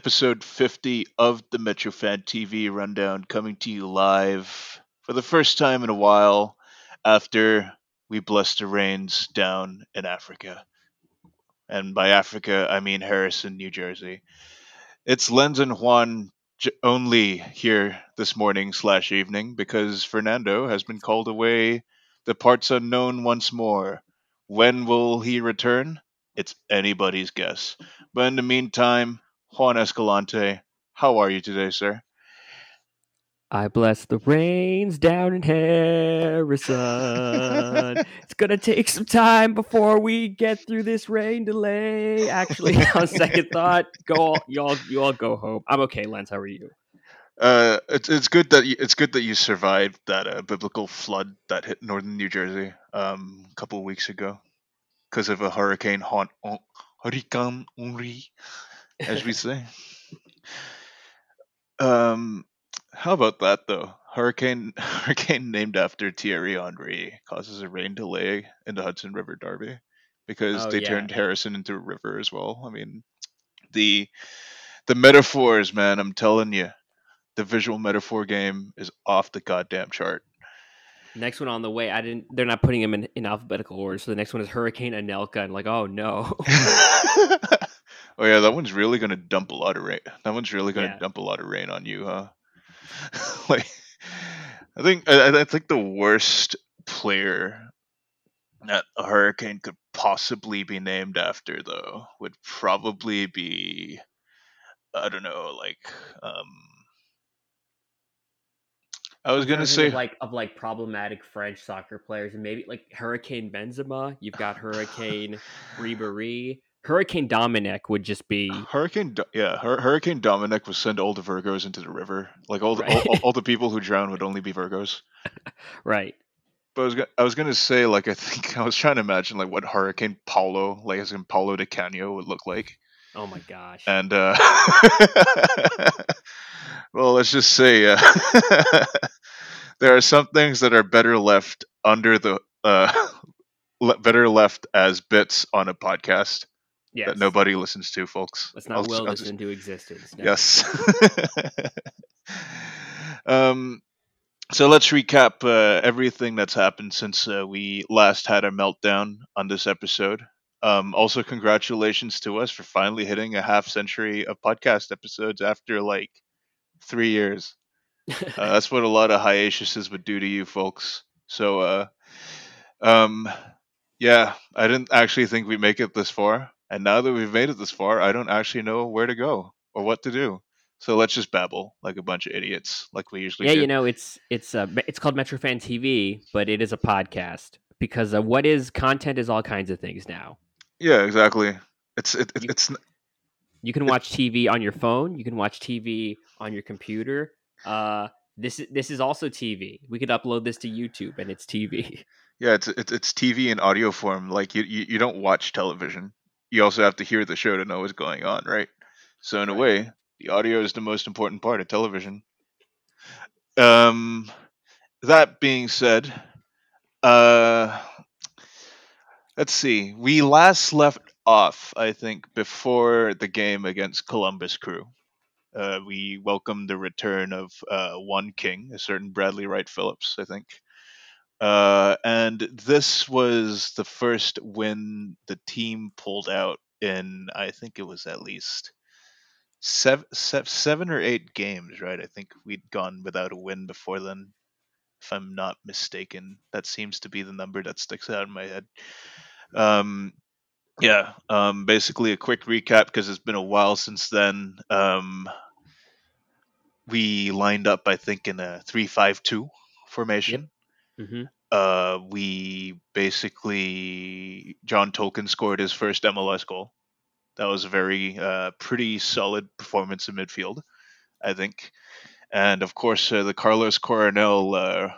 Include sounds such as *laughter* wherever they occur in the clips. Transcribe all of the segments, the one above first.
episode 50 of the MetroFan TV Rundown coming to you live for the first time in a while after we blessed the rains down in Africa. And by Africa, I mean Harrison, New Jersey. It's Lance and Juan only here this morning slash evening because Fernando has been called away the parts unknown once more. When will he return? It's anybody's guess. But in the meantime, Juan Escalante, how are you today, sir? I bless the rains down in Harrison. *laughs* it's gonna take some time before we get through this rain delay. Actually, *laughs* on second thought, go all, you all you all go home. I'm okay, Lance. How are you? Uh, it's it's good that you, it's good that you survived that uh, biblical flood that hit northern New Jersey um, a couple of weeks ago because of a hurricane haunt hurricane Henri, as we say. Um, how about that though? Hurricane *laughs* hurricane named after Thierry Henry causes a rain delay in the Hudson River Derby because Oh they yeah, turned Harrison into a river as well. I mean, the the metaphors, man. I'm telling you, the visual metaphor game is off the goddamn chart. next one on the way. I didn't. They're not putting them in, in alphabetical order. So the next one is Hurricane Anelka, and like, oh no. *laughs* *laughs* oh yeah, that one's really gonna dump a lot of rain. That one's really gonna yeah, dump a lot of rain on you, huh? *laughs* like, I think I, I think the worst player that a hurricane could possibly be named after, though, would probably be I don't know, like um, I was gonna to think of say like of like problematic French soccer players, and maybe like Hurricane Benzema. You've got Hurricane *laughs* Ribery. Hurricane Domenech would just be Hurricane, yeah, Hur- Hurricane Domenech would send all the Virgos into the river. Like all the all, right. all all the people who drown would only be Virgos. *laughs* right. But I was, I was gonna say, like, I think *laughs* I was trying to imagine like what Hurricane Paolo, like as in Paolo Di Canio, would look like. Oh my gosh. And uh, *laughs* well, let's just say uh, there are some things that are better left under the uh, le- better left as bits on a podcast yes. that nobody listens to, folks. Let's I'll not just- will I'll this just- into existence. No. Yes. *laughs* um, so let's recap uh, everything that's happened since uh, we last had our meltdown on this episode. Um, also, congratulations to us for finally hitting a half century of podcast episodes after like three years. Uh, *laughs* that's what a lot of hiatuses would do to you folks. So, uh, um, yeah, I didn't actually think we'd make it this far. And now that we've made it this far, I don't actually know where to go or what to do. So let's just babble like a bunch of idiots, like we usually do. yeah, do. you know, it's it's uh, it's called Metrofan TV, but it is a podcast because uh, what is content is all kinds of things now. Yeah, exactly. It's it, it, You- it's You can watch TV on your phone. You can watch TV on your computer. Uh, this is this is also TV. We could upload this to YouTube, and it's TV. yeah, it's it's it's TV in audio form. Like you, you you don't watch television. You also have to hear the show to know what's going on, right? So in a way, the audio is the most important part of television. Um, that being said, uh, let's see. We last left off, I think, before the game against Columbus Crew. Uh, we welcomed the return of uh, one king, a certain Bradley Wright Phillips, I think. Uh, and this was the first win the team pulled out in, I think it was at least seven, seven or eight games, right? I think we'd gone without a win before then, if I'm not mistaken. That seems to be the number that sticks out in my head. Um, yeah, um, basically a quick recap because it's been a while since then. Um, we lined up, I think, in a three-five-two formation. Hmm Uh, we basically John Tolkin scored his first MLS goal. That was a very uh, pretty solid performance in midfield, I think. And of course, uh, the Carlos Coronel uh,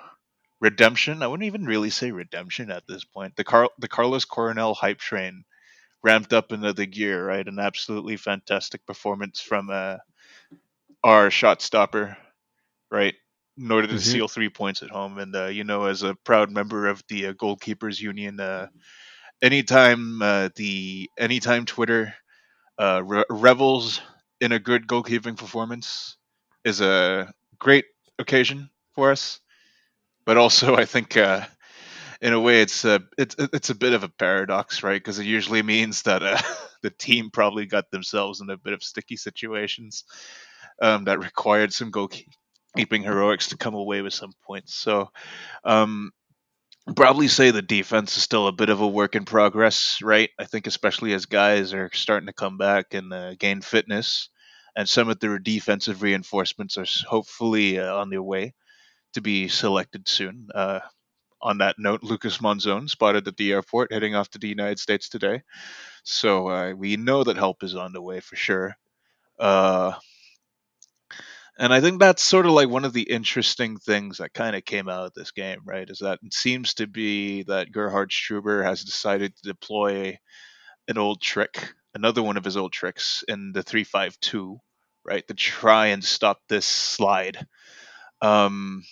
redemption. I wouldn't even really say redemption at this point. The Car- the Carlos Coronel hype train ramped up another gear, right? An absolutely fantastic performance from uh, our shot stopper, right? In order to Mhm. seal three points at home, and uh, you know, as a proud member of the uh, goalkeepers union, uh, anytime uh, the anytime Twitter uh, re- revels in a good goalkeeping performance is a great occasion for us. But also, I think uh, in a way it's a it's it's a bit of a paradox, right? Because it usually means that uh, *laughs* the team probably got themselves in a bit of sticky situations um, that required some goalkeeping heroics to come away with some points. So. Um, probably say the defense is still a bit of a work in progress, right? I think especially as guys are starting to come back and uh, gain fitness, and some of their defensive reinforcements are hopefully uh, on their way to be selected soon. Uh, on that note, Lucas Monzon spotted at the airport heading off to the United States today. So uh, we know that help is on the way for sure. And I think that's sort of like one of the interesting things that kind of came out of this game, right? Is that it seems to be that Gerhard Struber has decided to deploy an old trick, another one of his old tricks in the 352, right? To try and stop this slide. Um,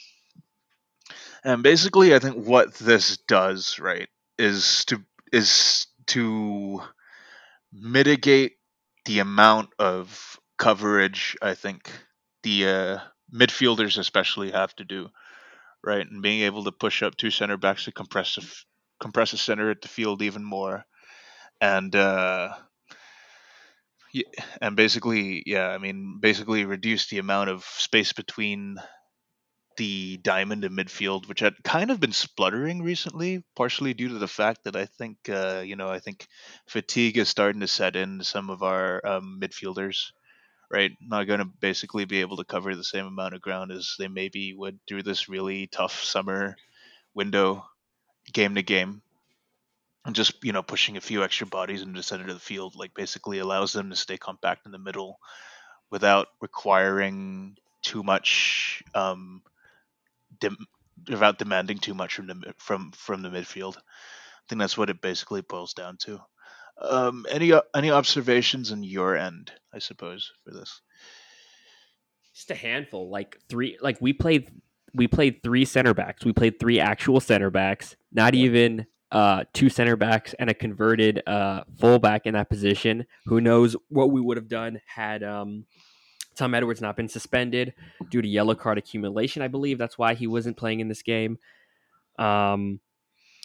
and basically, I think what this does, right, is to is to mitigate the amount of coverage I think the uh, midfielders especially have to do, right, and being able to push up two center backs to compress a, compress a center at the field even more, and uh, and basically, yeah, I mean, basically reduce the amount of space between the diamond in midfield, which had kind of been spluttering recently, partially due to the fact that I think, uh, you know, I think fatigue is starting to set in some of our um, midfielders, right? Not going to basically be able to cover the same amount of ground as they maybe would through this really tough summer window, game to game. And just you know pushing a few extra bodies into the center of the field like basically allows them to stay compact in the middle without requiring too much um, without demanding too much from the from from the midfield. I think that's what it basically boils down to. Um, any any observations on your end, I suppose, for this? Just a handful, like three. Like we played, we played three center backs. We played three actual center backs. Not even uh, two center backs and a converted uh, fullback in that position. Who knows what we would have done had um, Tom Edwards not been suspended due to yellow card accumulation. I believe that's why he wasn't playing in this game. Um,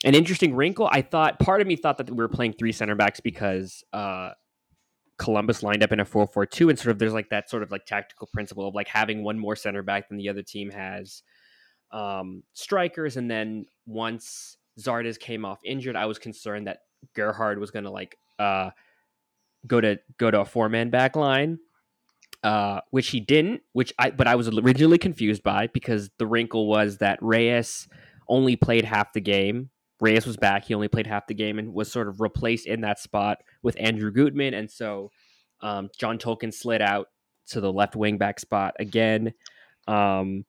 an interesting wrinkle. I thought part of me thought that we were playing three center backs because uh, Columbus lined up in a 4-4-2 and sort of there's like that sort of like tactical principle of like having one more center back than the other team has um, strikers and then once Zardes came off injured I was concerned that Gerhard was going to like uh, go to go to a four man back line uh, which he didn't. Which I but I was originally confused by because the wrinkle was that Reyes only played half the game. Reyes was back; he only played half the game and was sort of replaced in that spot with Andrew Gutman, and so um, John Tolkin slid out to the left wing back spot again. Um,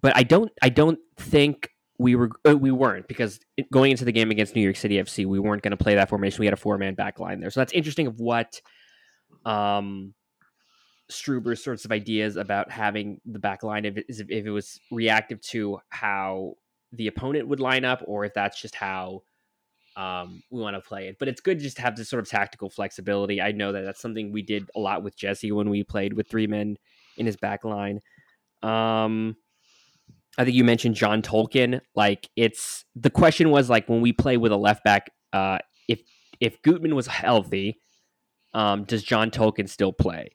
but I don't, I don't think we were uh, we weren't because going into the game against New York City FC, we weren't going to play that formation. We had a four man back line there, so that's interesting. Of what um, Struber's sorts of ideas about having the back line if if it was reactive to how the opponent would line up or if that's just how um, we want to play it. But it's good to just to have this sort of tactical flexibility. I know that that's something we did a lot with Jesse when we played with three men in his back line. Um, I think you mentioned John Tolkin. Like it's the question was like when we play with a left back, uh, if if Gutman was healthy, um, does John Tolkin still play?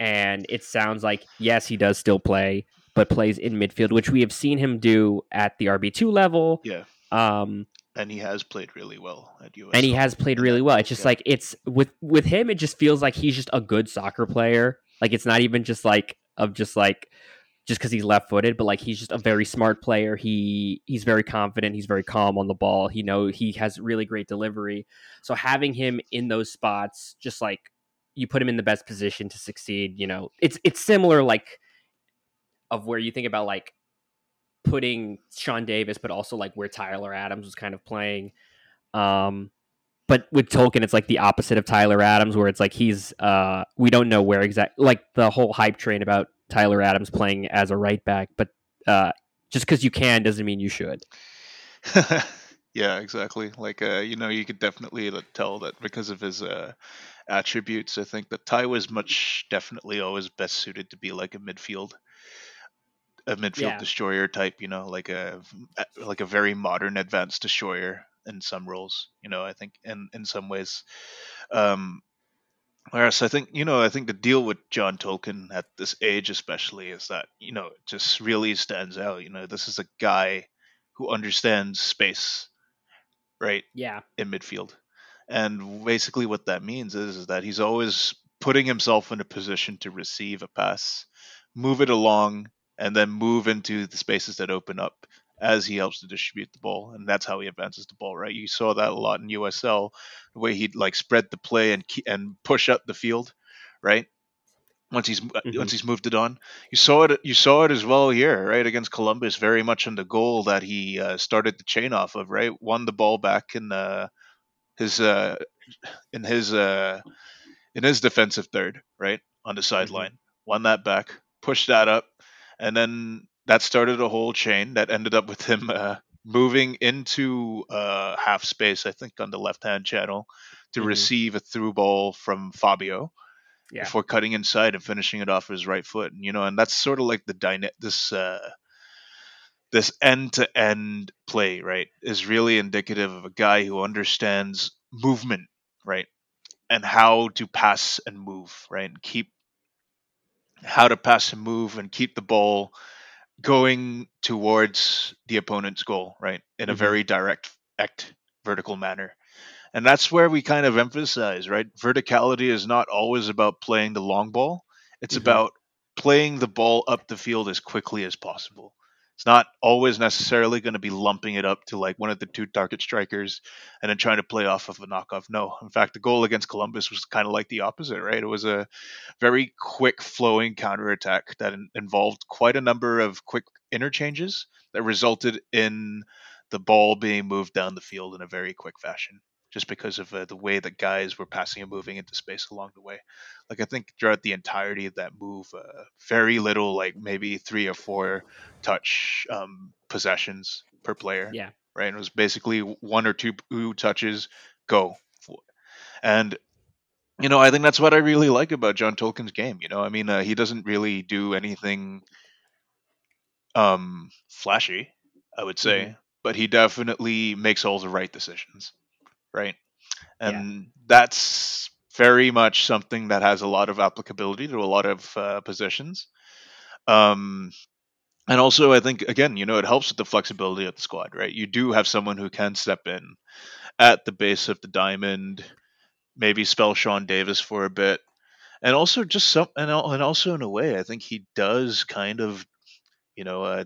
and it sounds like yes, he does still play, but plays in midfield, which we have seen him do at the RB two level. Yeah. Um, and he has played really well at US. And he has played really well. It's just yeah. like it's with with him. It just feels like he's just a good soccer player. Like it's not even just like of just like just because he's left footed, but like he's just a very smart player. He he's very confident. He's very calm on the ball. He know he has really great delivery. So having him in those spots, just like you put him in the best position to succeed. You know, it's it's similar like of where you think about like putting Sean Davis, but also like where Tyler Adams was kind of playing. Um, but with Tolkin, it's like the opposite of Tyler Adams, where it's like he's uh, we don't know where exact like the whole hype train about Tyler Adams playing as a right back, but uh, just because you can doesn't mean you should. *laughs* Yeah, exactly. Like, uh, you know, you could definitely tell that because of his uh, attributes. I think that Ty was much definitely always best suited to be like a midfield, a midfield Yeah. destroyer type. You know, like a like a very modern advanced destroyer in some roles. You know, I think in in some ways. Um, whereas I think you know, I think the deal with John Tolkin at this age, especially, is that you know, it just really stands out. You know, this is a guy who understands space, right? Yeah. in midfield. And basically, what that means is, is that he's always putting himself in a position to receive a pass, move it along, and then move into the spaces that open up as he helps to distribute the ball. And that's how he advances the ball, right? You saw that a lot in USL, the way he'd like spread the play and and push up the field, right? Once he's Mhm. once he's moved it on, you saw it. You saw it as well here, right against Columbus. Very much on the goal that he uh, started the chain off of, right? Won the ball back in uh, his uh, in his uh, in his defensive third, right on the sideline. Won that back, pushed that up, and then that started a whole chain that ended up with him uh, moving into uh, half space, I think, on the left hand channel to Mhm. receive a through ball from Fabio Yeah. before cutting inside and finishing it off his right foot. You know, and that's sort of like the dyna- this uh, this end to end play, right, is really indicative of a guy who understands movement, right, and how to pass and move, right, and keep how to pass and move and keep the ball going towards the opponent's goal, right, in a Mhm. very direct, act, vertical manner. And that's where we kind of emphasize, right? Verticality is not always about playing the long ball. It's Mhm. about playing the ball up the field as quickly as possible. It's not always necessarily going to be lumping it up to like one of the two target strikers and then trying to play off of a knockoff. No, in fact, the goal against Columbus was kind of like the opposite, right? It was a very quick flowing counterattack that in- involved quite a number of quick interchanges that resulted in the ball being moved down the field in a very quick fashion just because of uh, the way that guys were passing and moving into space along the way. Like I think throughout the entirety of that move, uh, very little, like maybe three or four touch um, possessions per player. Yeah. Right. And it was basically one or two touches, go. And you know, I think that's what I really like about John Tolkin's game. You know, I mean, uh, he doesn't really do anything um, flashy, I would say, Mhm. but he definitely makes all the right decisions, right? Yeah. And that's very much something that has a lot of applicability to a lot of uh, positions. Um, and also, I think again, you know, it helps with the flexibility of the squad, right? You do have someone who can step in at the base of the diamond, maybe spell Sean Davis for a bit, and also just some, and, and also in a way, I think he does kind of, you know, uh,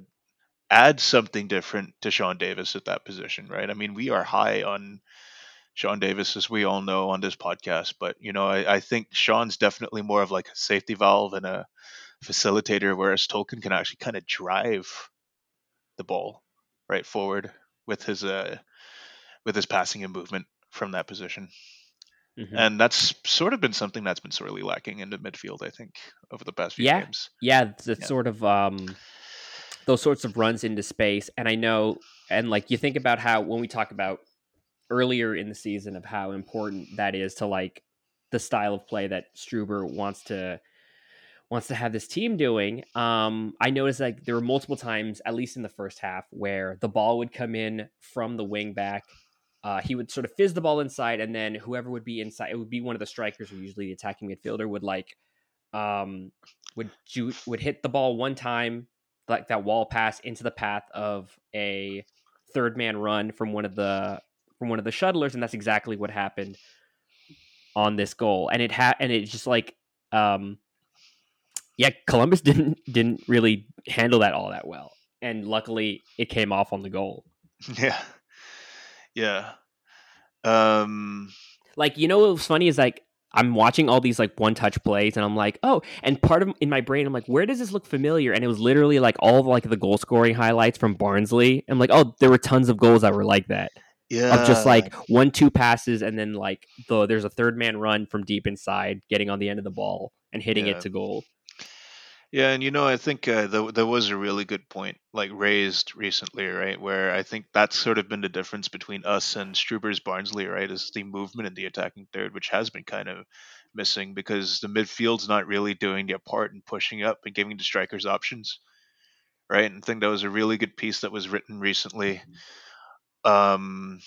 add something different to Sean Davis at that position, right? I mean, we are high on Sean Davis, as we all know on this podcast, but you know, I, I think Sean's definitely more of like a safety valve and a facilitator, whereas Tolkin can actually kind of drive the ball right forward with his uh with his passing and movement from that position. Mhm. And that's sort of been something that's been sorely lacking in the midfield, I think, over the past few Yeah. games. yeah it's Yeah. sort of um those sorts of runs into space and i know and like you think about how when we talk about earlier in the season of how important that is to like the style of play that struber wants to wants to have this team doing. Um i noticed like there were multiple times at least in the first half where the ball would come in from the wing back. Uh, he would sort of fizz the ball inside, and then whoever would be inside, it would be one of the strikers or usually the attacking midfielder would like um would ju- would hit the ball one time like that wall pass into the path of a third man run from one of the from one of the shuttlers and that's exactly what happened on this goal and it had and it just like um yeah Columbus *laughs* didn't didn't really handle that all that well and luckily it came off on the goal *laughs* Yeah. Yeah. Um like you know what was funny is like I'm watching all these like one touch plays and I'm like, oh, and part of in my brain I'm like, where does this look familiar? And it was literally like all of like the goal scoring highlights from Barnsley. I'm like, oh, there were tons of goals that were like that. Yeah. Of just like one, two passes and then like the there's a third man run from deep inside, getting on the end of the ball and hitting Yeah. it to goal. Yeah, and you know, I think uh, there, there was a really good point, like raised recently, right? Where I think that's sort of been the difference between us and Struber's Barnsley, right? Is the movement in the attacking third, which has been kind of missing because the midfield's not really doing their part in pushing up and giving the strikers options, right? And I think that was a really good piece that was written recently. Um,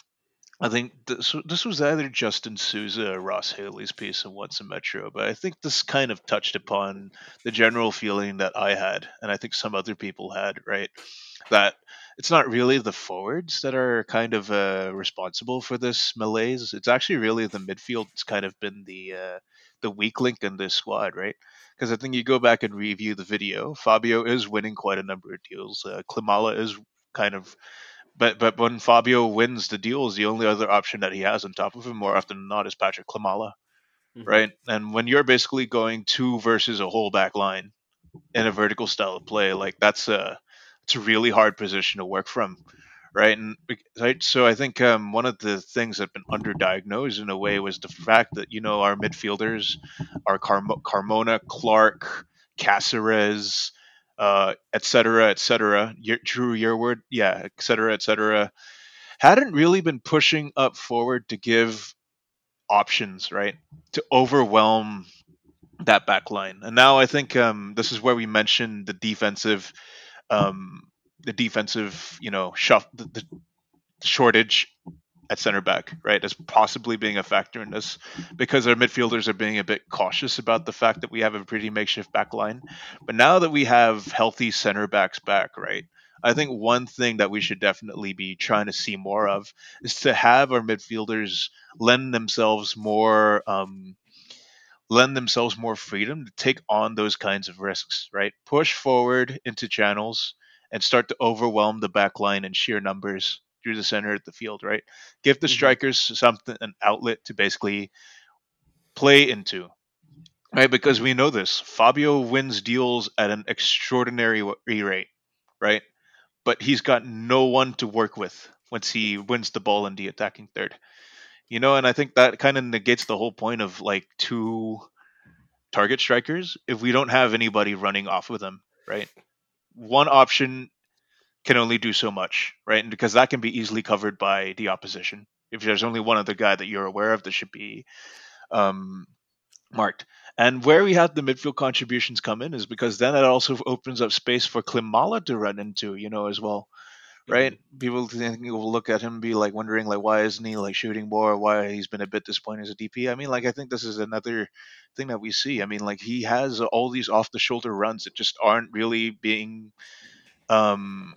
I think this, this was either Justin Souza or Ross Haley's piece in Once a Metro, but I think this kind of touched upon the general feeling that I had, and I think some other people had, right? That it's not really the forwards that are kind of uh, responsible for this malaise. It's actually really the midfield that's kind of been the uh, the weak link in this squad, right? Because I think you go back and review the video, Fabio is winning quite a number of deals. Uh, Klimala is kind of but but when Fabio wins the deals, the only other option that he has on top of him more often than not is Patrick Klimala, mm-hmm. right? And when you're basically going two versus a whole back line in a vertical style of play, like that's a it's a really hard position to work from, right? And right, so I think um, one of the things that been underdiagnosed in a way was the fact that you know our midfielders, our Carm- Carmona, Clark, Caceres, uh, et cetera, et cetera. Your, Drew, your word, yeah, et cetera, et cetera. Hadn't really been pushing up forward to give options, right? To overwhelm that back line. And now I think um, this is where we mentioned the defensive, um, the defensive, you know, shuff, the, the shortage at center back, right, as possibly being a factor in this because our midfielders are being a bit cautious about the fact that we have a pretty makeshift back line. But now that we have healthy center backs back, right, I think one thing that we should definitely be trying to see more of is to have our midfielders lend themselves more um, lend themselves more freedom to take on those kinds of risks, right? Push forward into channels and start to overwhelm the back line in sheer numbers through the center of the field, right? Give the mm-hmm. strikers something an outlet to basically play into, right? Because we know this. Fabio wins deals at an extraordinary rate, right? But he's got no one to work with once he wins the ball in the attacking third. You know, and I think that kind of negates the whole point of like two target strikers if we don't have anybody running off of them, right? One option can only do so much, right? And because that can be easily covered by the opposition. If there's only one other guy that you're aware of that should be um, marked. And where we have the midfield contributions come in is because then it also opens up space for Klimala to run into, you know, as well. Right? Mm-hmm. People think will look at him and be like wondering like why isn't he like shooting more, why he's been a bit disappointed as a DP. I mean, like I think this is another thing that we see. I mean, like he has all these off the shoulder runs that just aren't really being um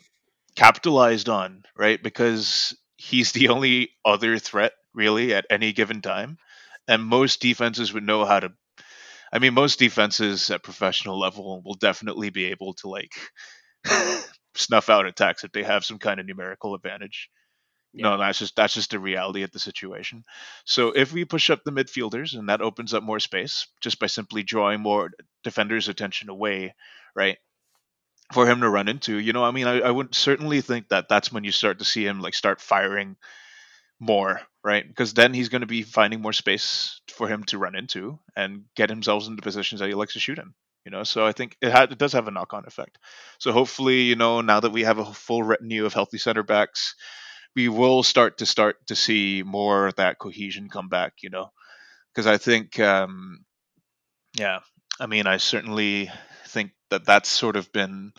capitalized on, right? Because he's the only other threat really at any given time. And most defenses would know how to I mean most defenses at professional level will definitely be able to like *laughs* snuff out attacks if they have some kind of numerical advantage. Yeah. No, that's just that's just the reality of the situation. So if we push up the midfielders and that opens up more space just by simply drawing more defenders' attention away, right? For him to run into. You know, I mean, I, I would certainly think that that's when you start to see him like start firing more, right? Because then he's going to be finding more space for him to run into and get himself into positions that he likes to shoot in. You know, so I think it, ha- it does have a knock-on effect. So hopefully, you know, now that we have a full retinue of healthy center backs, we will start to start to see more of that cohesion come back. You know, because I think, um, yeah, I mean, I certainly think that that's sort of been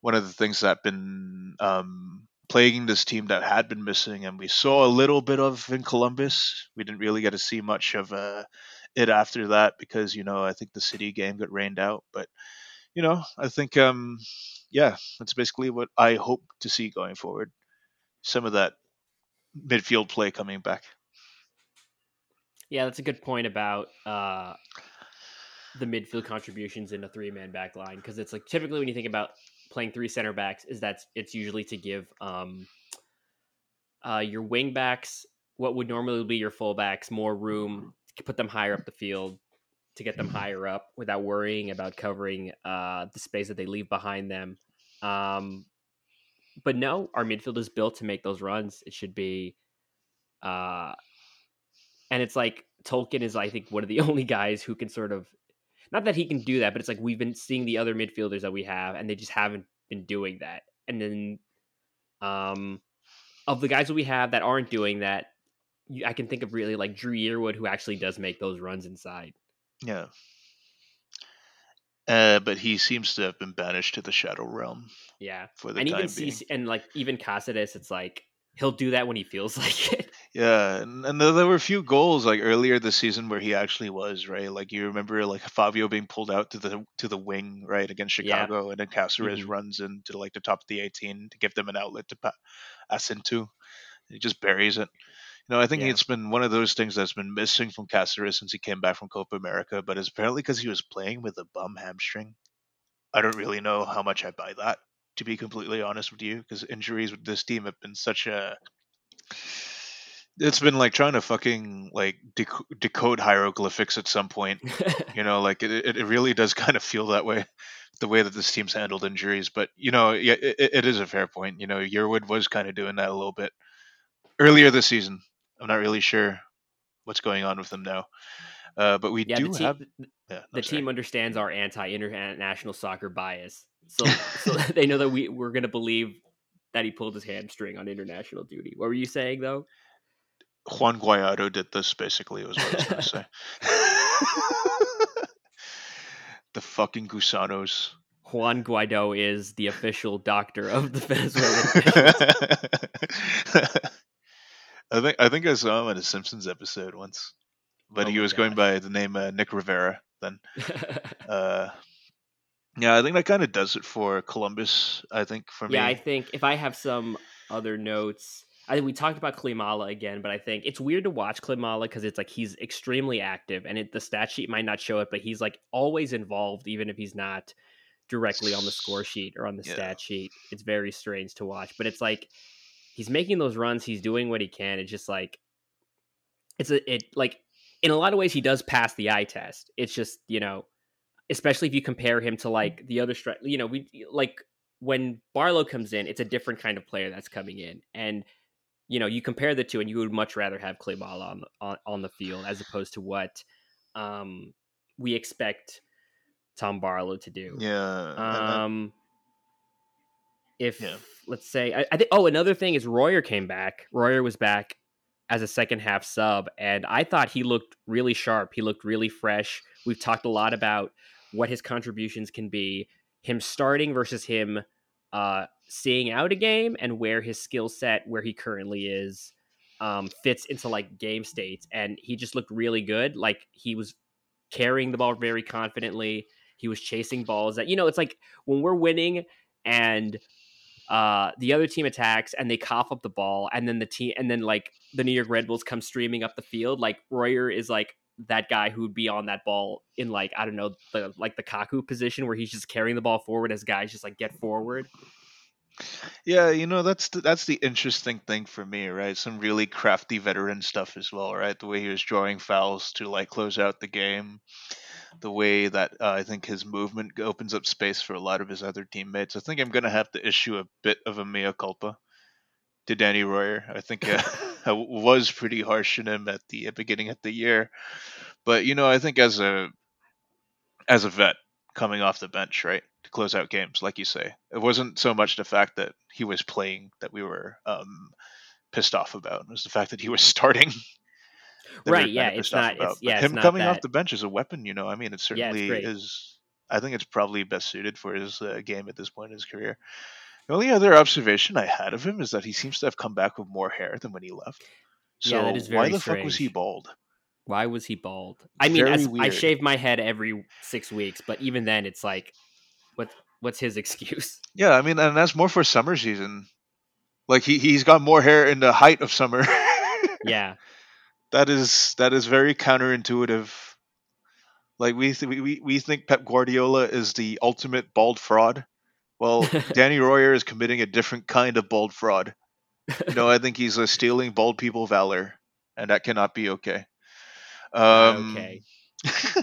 one of the things that been um, plaguing this team that had been missing, and we saw a little bit of in Columbus. We didn't really get to see much of uh, it after that because you know I think the city game got rained out. But you know I think um, yeah, that's basically what I hope to see going forward. Some of that midfield play coming back. Yeah, that's a good point about uh, the midfield contributions in a three man back line because it's like typically when you think about playing three center backs is that it's usually to give um uh your wing backs what would normally be your fullbacks more room to put them higher up the field to get them higher up without worrying about covering uh the space that they leave behind them. Um but no our midfield is built to make those runs. It should be uh and it's like Tolkin is, I think, one of the *laughs* only guys who can sort of not that he can do that, but it's like we've been seeing the other midfielders that we have, and they just haven't been doing that. And then, um, of the guys that we have that aren't doing that, I can think of really like Drew Yearwood, who actually does make those runs inside. Yeah. Uh, but he seems to have been banished to the Shadow Realm. Yeah, for the and time even being. And like even Caceres, it's like he'll do that when he feels *laughs* like it. Yeah, and, and there were a few goals like earlier this season where he actually was right. Like you remember, like Fabio being pulled out to the to the wing right against Yeah. Chicago, and then Caceres Mhm. runs into like the top of the 18 to give them an outlet to pa- pass into. He just buries it. You know, I think Yeah. it's been one of those things that's been missing from Caceres since he came back from Copa America, but it's apparently because he was playing with a bum hamstring. I don't really know how much I buy that, to be completely honest with you, because injuries with this team have been such a. It's been like trying to fucking like dec- decode hieroglyphics at some point. *laughs* You know, like it, it really does *laughs* kind of feel that way, the way that this team's handled injuries. But you know, yeah, it, it- is a fair point. You know, Yearwood was kind of doing that a little bit earlier this season. I'm not really sure what's going on with them now, uh, but we yeah, do the team, have yeah, the sorry. team understands our anti-international soccer bias, so *laughs* so they know that we we're gonna believe that he pulled his hamstring on international duty. What were you saying though? Juan Guaido did this basically was what I was going to say. the fucking gusanos. Juan Guaido is the official doctor of the Venezuelan. *laughs* *laughs* I think I think I saw him in a Simpsons episode once, but Oh he was going by the name uh, Nick Riviera then. *laughs* Uh, yeah, I think that kind of does it for Columbus. I think for yeah, me, I think if I have some other notes, I think we talked about Klimala again, but I think it's weird to watch Klimala because it's like he's extremely active, and it, the stat sheet might not show it, but he's like always involved, even if he's not directly on the score sheet or on the Yeah. stat sheet. It's very strange to watch, but it's like he's making those runs, he's doing what he can. It's just like it's a it like in a lot of ways he does pass the eye test. It's just you know, especially if you compare him to like the other stri You know, we like when Barlow comes in, it's a different kind of player that's coming in, and you know you compare the two, and you would much rather have Clayball on on on the field as opposed to what um we expect Tom Barlow to do. yeah, Um, if Yeah. let's say, I, I think. Oh, another thing is Royer came back. Royer was back as a second half sub, and I thought he looked really sharp. He looked really fresh. We've talked a lot about what his contributions can be. Him starting versus him uh, seeing out a game, and where his skill set, where he currently is, um, fits into like game states. And he just looked really good. Like he was carrying the ball very confidently. He was chasing balls that you know. It's like when we're winning and uh the other team attacks and they cough up the ball and then the team and then like the New York Red Bulls come streaming up the field like Royer is like that guy who would be on that ball in like I don't know the like the Kaku position where he's just carrying the ball forward as guys just like get forward. Yeah, you know that's the, that's the interesting thing for me, right? Some really crafty veteran stuff as well, right? The way he was drawing fouls to like close out the game, the way that uh, I think his movement opens up space for a lot of his other teammates. I think I'm gonna have to issue a bit of a mea culpa to Danny Royer. I think uh, *laughs* I *laughs* was pretty harsh on him at the beginning of the year, but you know I think as a as a vet coming off the bench, right, to close out games, like you say. It wasn't so much the fact that he was playing that we were um, pissed off about. It was the fact that he was *laughs* starting. that we Right, yeah, it's not- it's- yeah, it's him not coming off the bench is a weapon, you know. I mean, it certainly great. is. I think it's probably best suited for his uh, game at this point in his career. The only other observation I had of him is that he seems to have come back with more hair than when he left. So Yeah, that is why very the fuck was he bald? Why was he bald? I mean, as, I shave my head every 6 weeks, but even then it's like what what's his *laughs* excuse? Yeah, I mean, and that's more for summer season. Like he he's got more hair in the height of summer. *laughs* yeah. that is that is very counterintuitive. Like we th- we we we think Pep Guardiola is the ultimate bald fraud. Well, *laughs* Danny Royer is committing a different kind of bald fraud. No, I think he's uh, stealing bald people valor, and that cannot be okay. Um, okay. *laughs*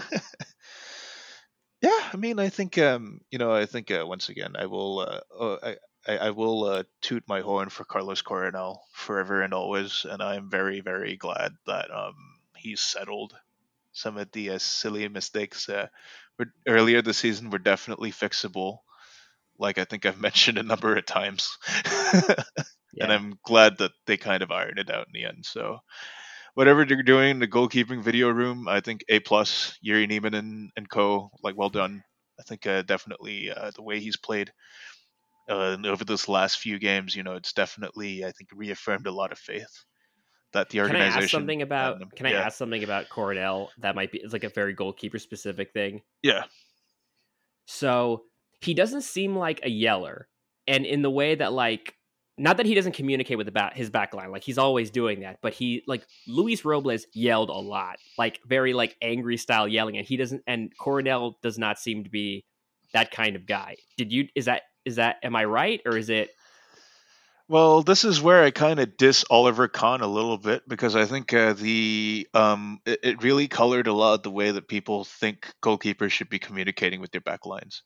yeah, I mean, I think um, you know, I think uh, once again, I will, uh, I, I, I will uh, toot my horn for Carlos Coronel forever and always, and I'm very, very glad that um, he's settled some of the uh, silly mistakes uh, earlier this season were definitely fixable. Like I think I've *laughs* mentioned a number of times, *laughs* yeah. and I'm glad that they kind of ironed it out in the end. So whatever they're doing in the goalkeeping video room, I think A plus Yuri Niemanen and, and co. Like well done. I think uh, definitely uh, the way he's played uh, over this last few games, you know, it's definitely I think reaffirmed a lot of faith that the organization. Can I ask something about? Can I yeah. ask something about Coronel? That might be it's like a very goalkeeper specific thing. Yeah. So he doesn't seem like a yeller, and in the way that like not that he doesn't communicate with the back his back line like he's always doing that but he like luis robles yelled a lot like very like angry style yelling and he doesn't and coronel does not seem to be that kind of guy. Did you is that is that am i right or is it well this is where i kind of diss oliver kahn a little bit because i think uh, the um it, it really colored a lot the way that people think goalkeepers should be communicating with their back lines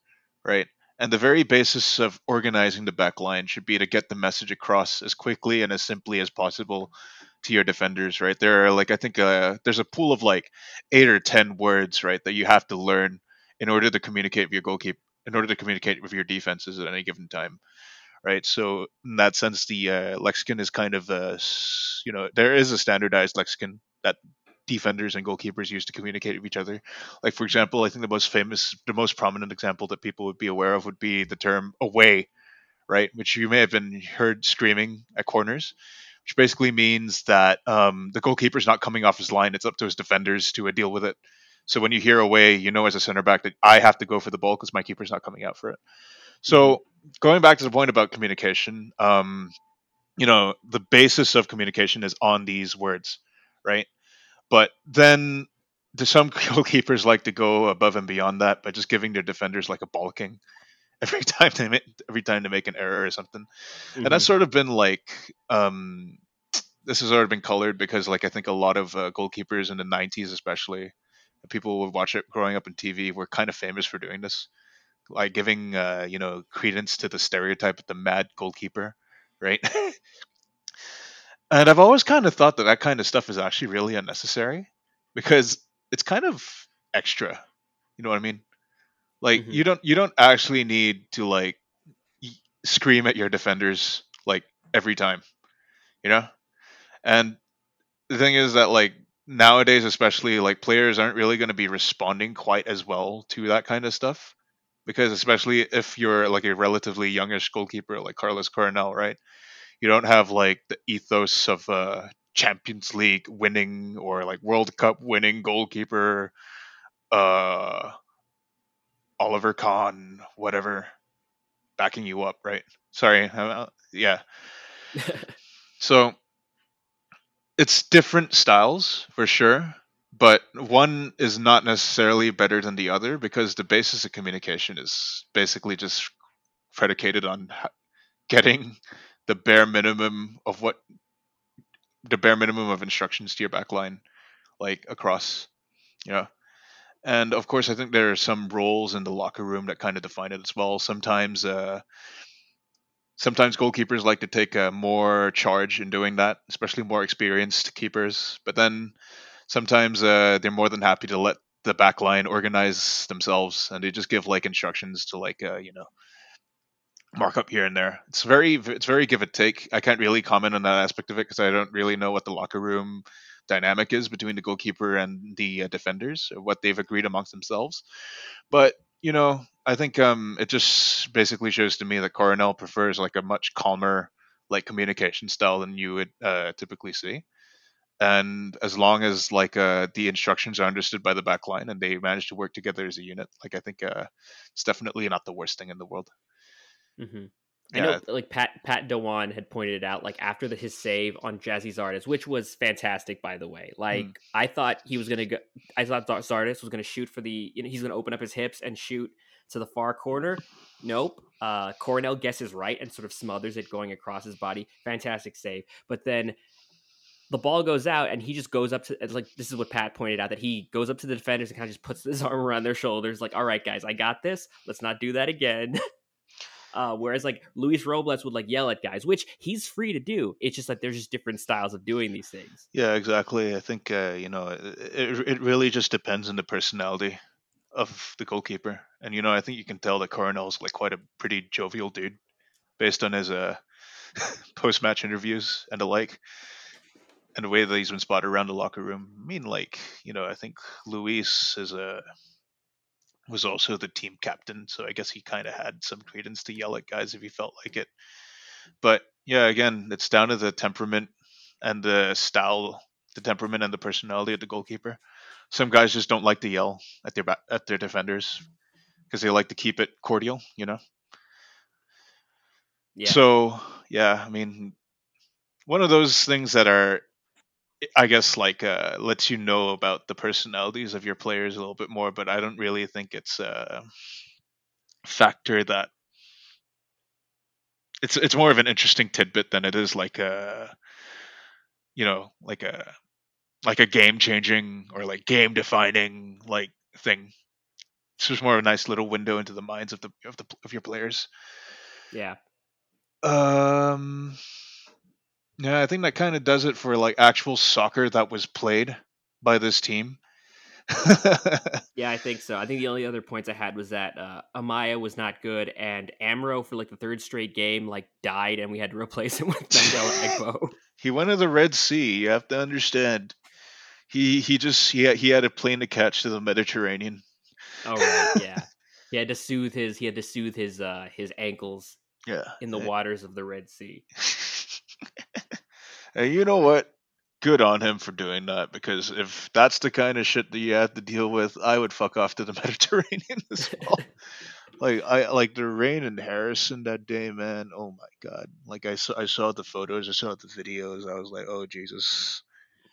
right and the very basis of organizing the back line should be to get the message across as quickly and as simply as possible to your defenders, right? There are like I think uh, there's a pool of like eight or ten words, right, that you have to learn in order to communicate with your goalkeeper, in order to communicate with your defenses at any given time, right? So in that sense, the uh, lexicon is kind of a, you know, there is a standardized lexicon that defenders and goalkeepers use to communicate with each other. Like for example, I think the most famous, the most prominent example that people would be aware of would be the term "away," right? Which you may have been heard screaming at corners, which basically means that um, the goalkeeper's not coming off his line; it's up to his defenders to uh, deal with it. So when you hear "away," you know as a center back that I have to go for the ball because my keeper's not coming out for it. So going back to the point about communication, um, you know, the basis of communication is on these words, right? But then do some *laughs* goalkeepers like to go above and beyond that by just giving their defenders like a balking *laughs* every time they make, every time they make an error or something. Mm-hmm. And that's mm-hmm. sort of been like um, this has already been colored because like I think a lot of uh, goalkeepers in the 90s especially people who would watch it growing up in TV were kind of famous for doing this like giving uh, you know credence to the stereotype of the mad goalkeeper right *laughs* And I've always kind of thought that that kind of stuff is actually really unnecessary because it's kind of extra. You know what I mean? Like mm-hmm. you don't you don't actually need to like scream at your defenders like every time. You know? And the thing is that like nowadays especially like players aren't really going to be responding quite as well to that kind of stuff because especially if you're like a relatively youngish goalkeeper like Carlos Coronel, right? You don't have like the ethos of a Champions League winning or like World Cup winning goalkeeper, uh, Oliver Kahn, whatever, backing you up, right? Sorry, uh, yeah. *laughs* so it's different styles for sure, but one is not necessarily better than the other because the basis of communication is basically just predicated on getting the bare minimum of what the bare minimum of instructions to your backline, like across, you know. And of course, I think there are some roles in the locker room that kind of define it as well. Sometimes, uh, sometimes goalkeepers like to take a more charge in doing that, especially more experienced keepers. But then sometimes uh, they're more than happy to let the backline organize themselves, and they just give like instructions to like uh, you know markup here and there. It's very it's very give and take. I can't really comment on that aspect of it because I don't really know what the locker room dynamic is between the goalkeeper and the uh, defenders, what they've agreed amongst themselves. But you know, I think um, it just basically shows to me that Coronel prefers like a much calmer like communication style than you would uh, typically see. And as long as like uh, the instructions are understood by the back line and they manage to work together as a unit, like I think uh, it's definitely not the worst thing in the world. Mm-hmm. I know, like Pat Pat Dewan had pointed it out, like after the, his save on Gyasi Zardes, which was fantastic, by the way. Like mm. I thought he was gonna go, I thought Zardes was gonna shoot for the, you know, he's gonna open up his hips and shoot to the far corner. Nope. Uh, Coronel guesses right and sort of smothers it going across his body. Fantastic save. But then the ball goes out and he just goes up to like this is what Pat pointed out that he goes up to the defenders and kind of just puts his *laughs* arm around their shoulders, like, all right, guys, I got this. Let's not do that again. *laughs* Uh, whereas like Luis Robles would like yell at guys, which he's free to do. It's just like there's just different styles of doing these things. Yeah, exactly. I think uh, you know it, it. Really just depends on the personality of the goalkeeper, and you know I think you can tell that Coronel's like quite a pretty jovial dude, based on his uh, *laughs* post match interviews and the like, and the way that he's been spotted around the locker room. I mean, like you know, I think Luis is a was also the team captain, so I guess he kind of had some credence to yell at guys if he felt like it. But yeah, again, it's down to the temperament and the style, the temperament and the personality of the goalkeeper. Some guys just don't like to yell at their at their defenders because they like to keep it cordial, you know. Yeah. So yeah, I mean, one of those things that are I guess like uh, lets you know about the personalities of your players a little bit more, but I don't really think it's a factor that it's it's more of an interesting tidbit than it is like a you know like a like a game changing or like game defining like thing. It's just more of a nice little window into the minds of the of the of your players. Yeah. Um yeah, I think that kind of does it for like actual soccer that was played by this team. *laughs* yeah, I think so. I think the only other points I had was that uh, Amaya was not good, and Amro for like the third straight game like died, and we had to *laughs* replace him with Mandela Egbo. *laughs* he went to the Red Sea. You have to understand. He he just he had, he had a plane to catch to the Mediterranean. Oh right, yeah. he had to soothe his he had to soothe his uh his ankles. Yeah. In the waters of the Red Sea. And you know what? Good on him for doing that because if that's the kind of shit that you have to deal with, I would fuck off to the *laughs* Mediterranean as well. *laughs* like I like the rain in Harrison that day, man. Oh my god! Like I saw, I saw the photos, I saw the videos. I was like, oh Jesus.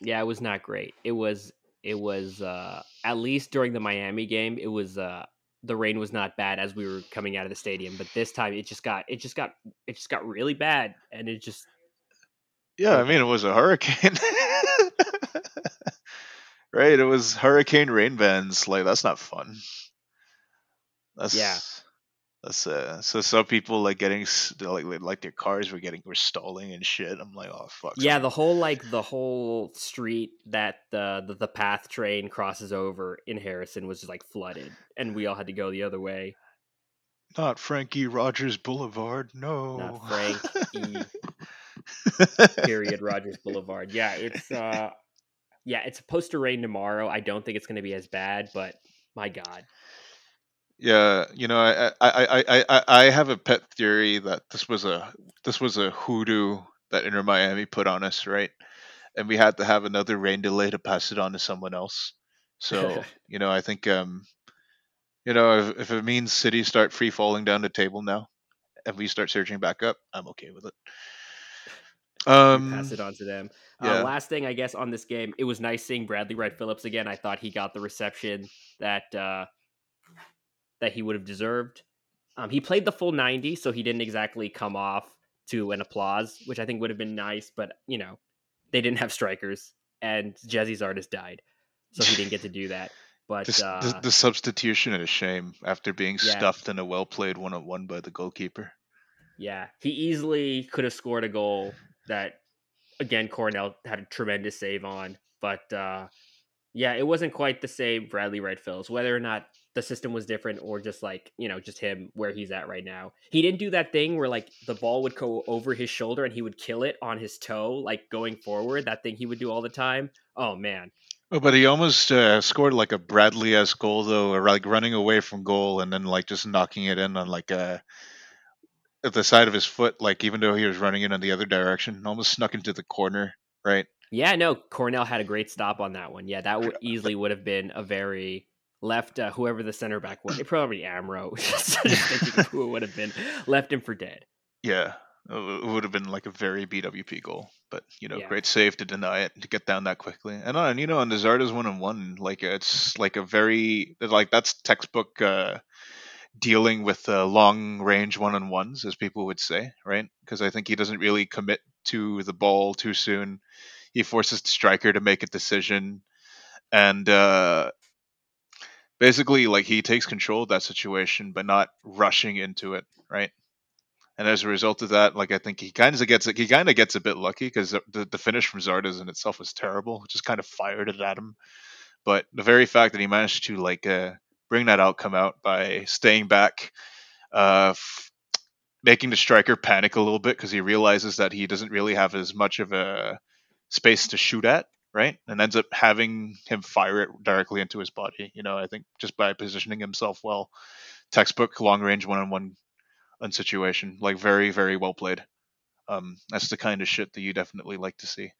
Yeah, it was not great. It was it was uh at least during the Miami game, it was uh the rain was not bad as we were coming out of the stadium, but this time it just got it just got it just got really bad and it just Yeah, I mean it was a hurricane. *laughs* right? It was hurricane rain bands. Like that's not fun. That's Yeah. That's uh, so some people like getting like like their cars were getting were stalling and shit. I'm like, oh fuck. Yeah, the whole like the whole street that the, the the path train crosses over in Harrison was just like flooded, and we all had to go the other way. Not Frankie Rogers Boulevard, no. Not *laughs* Frank E. period Rogers Boulevard. Yeah, it's uh, yeah, it's supposed to rain tomorrow. I don't think it's going to be as bad, but my god. Yeah, you know, I, I, I, I, I have a pet theory that this was a this was a hoodoo that Inter Miami put on us, right? And we had to have another rain delay to pass it on to someone else. So, *laughs* you know, I think um you know, if, if it means cities start free falling down the table now and we start surging back up, I'm okay with it. Um, pass it on to them. Uh, yeah. Uh, last thing, I guess, on this game, it was nice seeing Bradley Wright Phillips again. I thought he got the reception that uh, that he would have deserved. Um, he played the full 90, so he didn't exactly come off to an applause, which I think would have been nice, but you know, they didn't have strikers and Gyasi Zardes died. So he didn't get to do that. But the, uh, the, the, substitution is a shame after being yeah. stuffed in a well played one on one by the goalkeeper. Yeah, he easily could have scored a goal that again Coronel had a tremendous save on, but uh, yeah, it wasn't quite the same Bradley Wright Phillips. Whether or not the system was different or just like you know just him where he's at right now he didn't do that thing where like the ball would go over his shoulder and he would kill it on his toe like going forward that thing he would do all the time oh man oh but he almost uh, scored like a bradley-esque goal though or like running away from goal and then like just knocking it in on like a at the side of his foot like even though he was running in on the other direction almost snuck into the corner right yeah no Coronel had a great stop on that one yeah that would *laughs* easily would have been a very left uh, whoever the center back was. It probably Amro. *laughs* *laughs* who it would have been. Left him for dead. Yeah, it would have been like a very BWP goal, but you know, yeah. great save to deny it to get down that quickly. And on, you know, on the Zardes one on one, like it's like a very like that's textbook uh, dealing with uh, long range one on ones, as people would say, right? Because I think he doesn't really commit to the ball too soon. He forces the striker to make a decision, and uh, basically like he takes control of that situation but not rushing into it right and as a result of that, like I think he kind of gets he kind of gets a bit lucky because the, the finish from Zardes in itself was terrible, just kind of fired it at him. But the very fact that he managed to like uh, bring that outcome out by staying back, uh, f- making the striker panic a little bit because he realizes that he doesn't really have as much of a space to shoot at, right? And ends up having him fire it directly into his body. You know, I think just by positioning himself well, textbook long range one on one situation, like very very well played. Um, that's the kind of shit that you definitely like to see.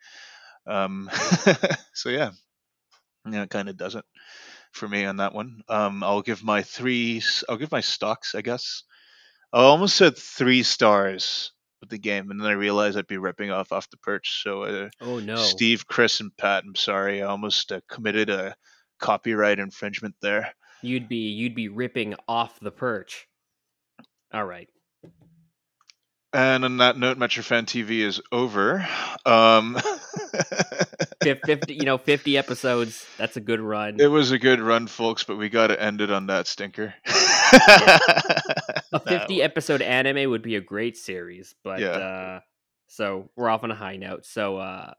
Um, *laughs* so yeah, yeah, it kind of does it for me on that one. Um, I'll give my three. I'll give my stocks, I guess. I almost said three stars with the game, and then I realized I'd be ripping off off the perch. So, uh, oh no, Steve, Chris, and Pat, I'm sorry. I almost uh, committed a copyright infringement there. You'd be you'd be ripping off the perch. All right. And on that note, MetroFan TV is over. Um, *laughs* 50, you know, 50 episodes. That's a good run. It was a good run, folks, but we got to end it on that stinker. yeah. A 50 no. episode anime would be a great series, but yeah. uh, so we're off on a high note. So, uh,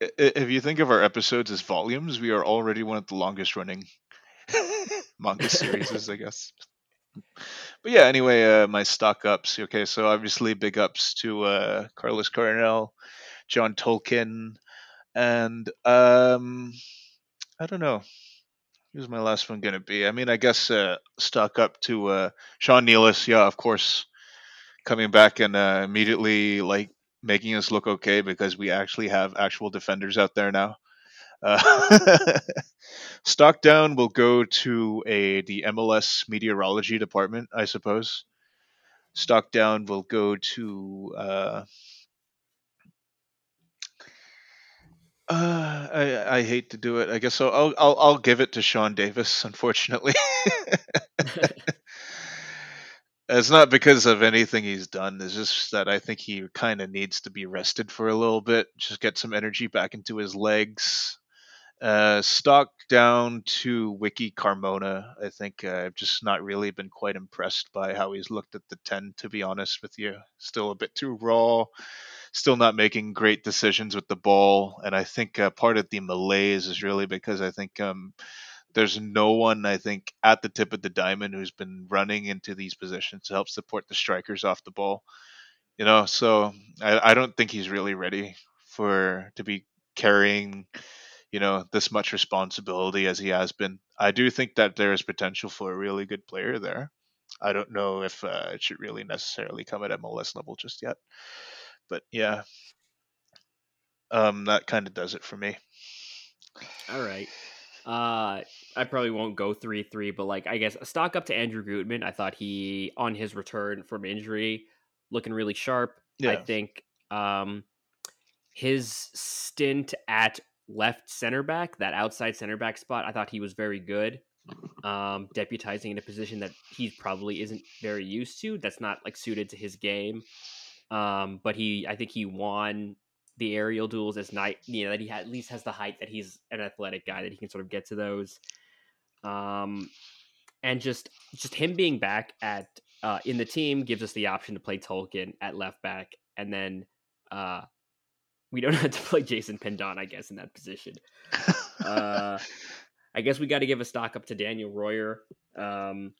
if you think of our episodes as volumes, we are already one of the longest running *laughs* manga *laughs* series, I guess but yeah, anyway, uh, my stock ups. Okay, so obviously big ups to uh, Carlos Coronel, John Tolkin, and um, I don't know. Who's my last one gonna be? I mean, I guess uh, stock up to uh, Sean Nealis. Yeah, of course, coming back and uh, immediately like making us look okay because we actually have actual defenders out there now. Uh, *laughs* stock down will go to a the MLS meteorology department, I suppose. Stock down will go to. Uh, uh, I, I hate to do it. I guess so. I'll I'll, I'll give it to Sean Davis. Unfortunately, *laughs* *laughs* it's not because of anything he's done. It's just that I think he kind of needs to be rested for a little bit, just get some energy back into his legs. Uh, stock down to Wiki Carmona. I think uh, I've just not really been quite impressed by how he's looked at the 10, to be honest with you. Still a bit too raw, still not making great decisions with the ball. And I think uh, part of the malaise is really because I think um, there's no one, I think, at the tip of the diamond who's been running into these positions to help support the strikers off the ball. You know, so I, I don't think he's really ready for to be carrying you know this much responsibility as he has been. I do think that there is potential for a really good player there. I don't know if uh, it should really necessarily come at MLS level just yet, but yeah, um, that kind of does it for me. All right. Uh, I probably won't go three three, but like I guess a stock up to Andrew Gutman. I thought he on his return from injury, looking really sharp. Yeah. I think um, his stint at left center back, that outside center back spot, I thought he was very good. Um, deputizing in a position that he probably isn't very used to. That's not like suited to his game. Um, but he, I think he won the aerial duels as night. You know that he at least has the height that he's an athletic guy that he can sort of get to those. Um, and just just him being back at uh, in the team gives us the option to play Tolkin at left back, and then uh, we don't *laughs* have to play Jason Pendant, I guess, in that position. uh, *laughs* I guess we got to give a stock up to Daniel Royer. Um,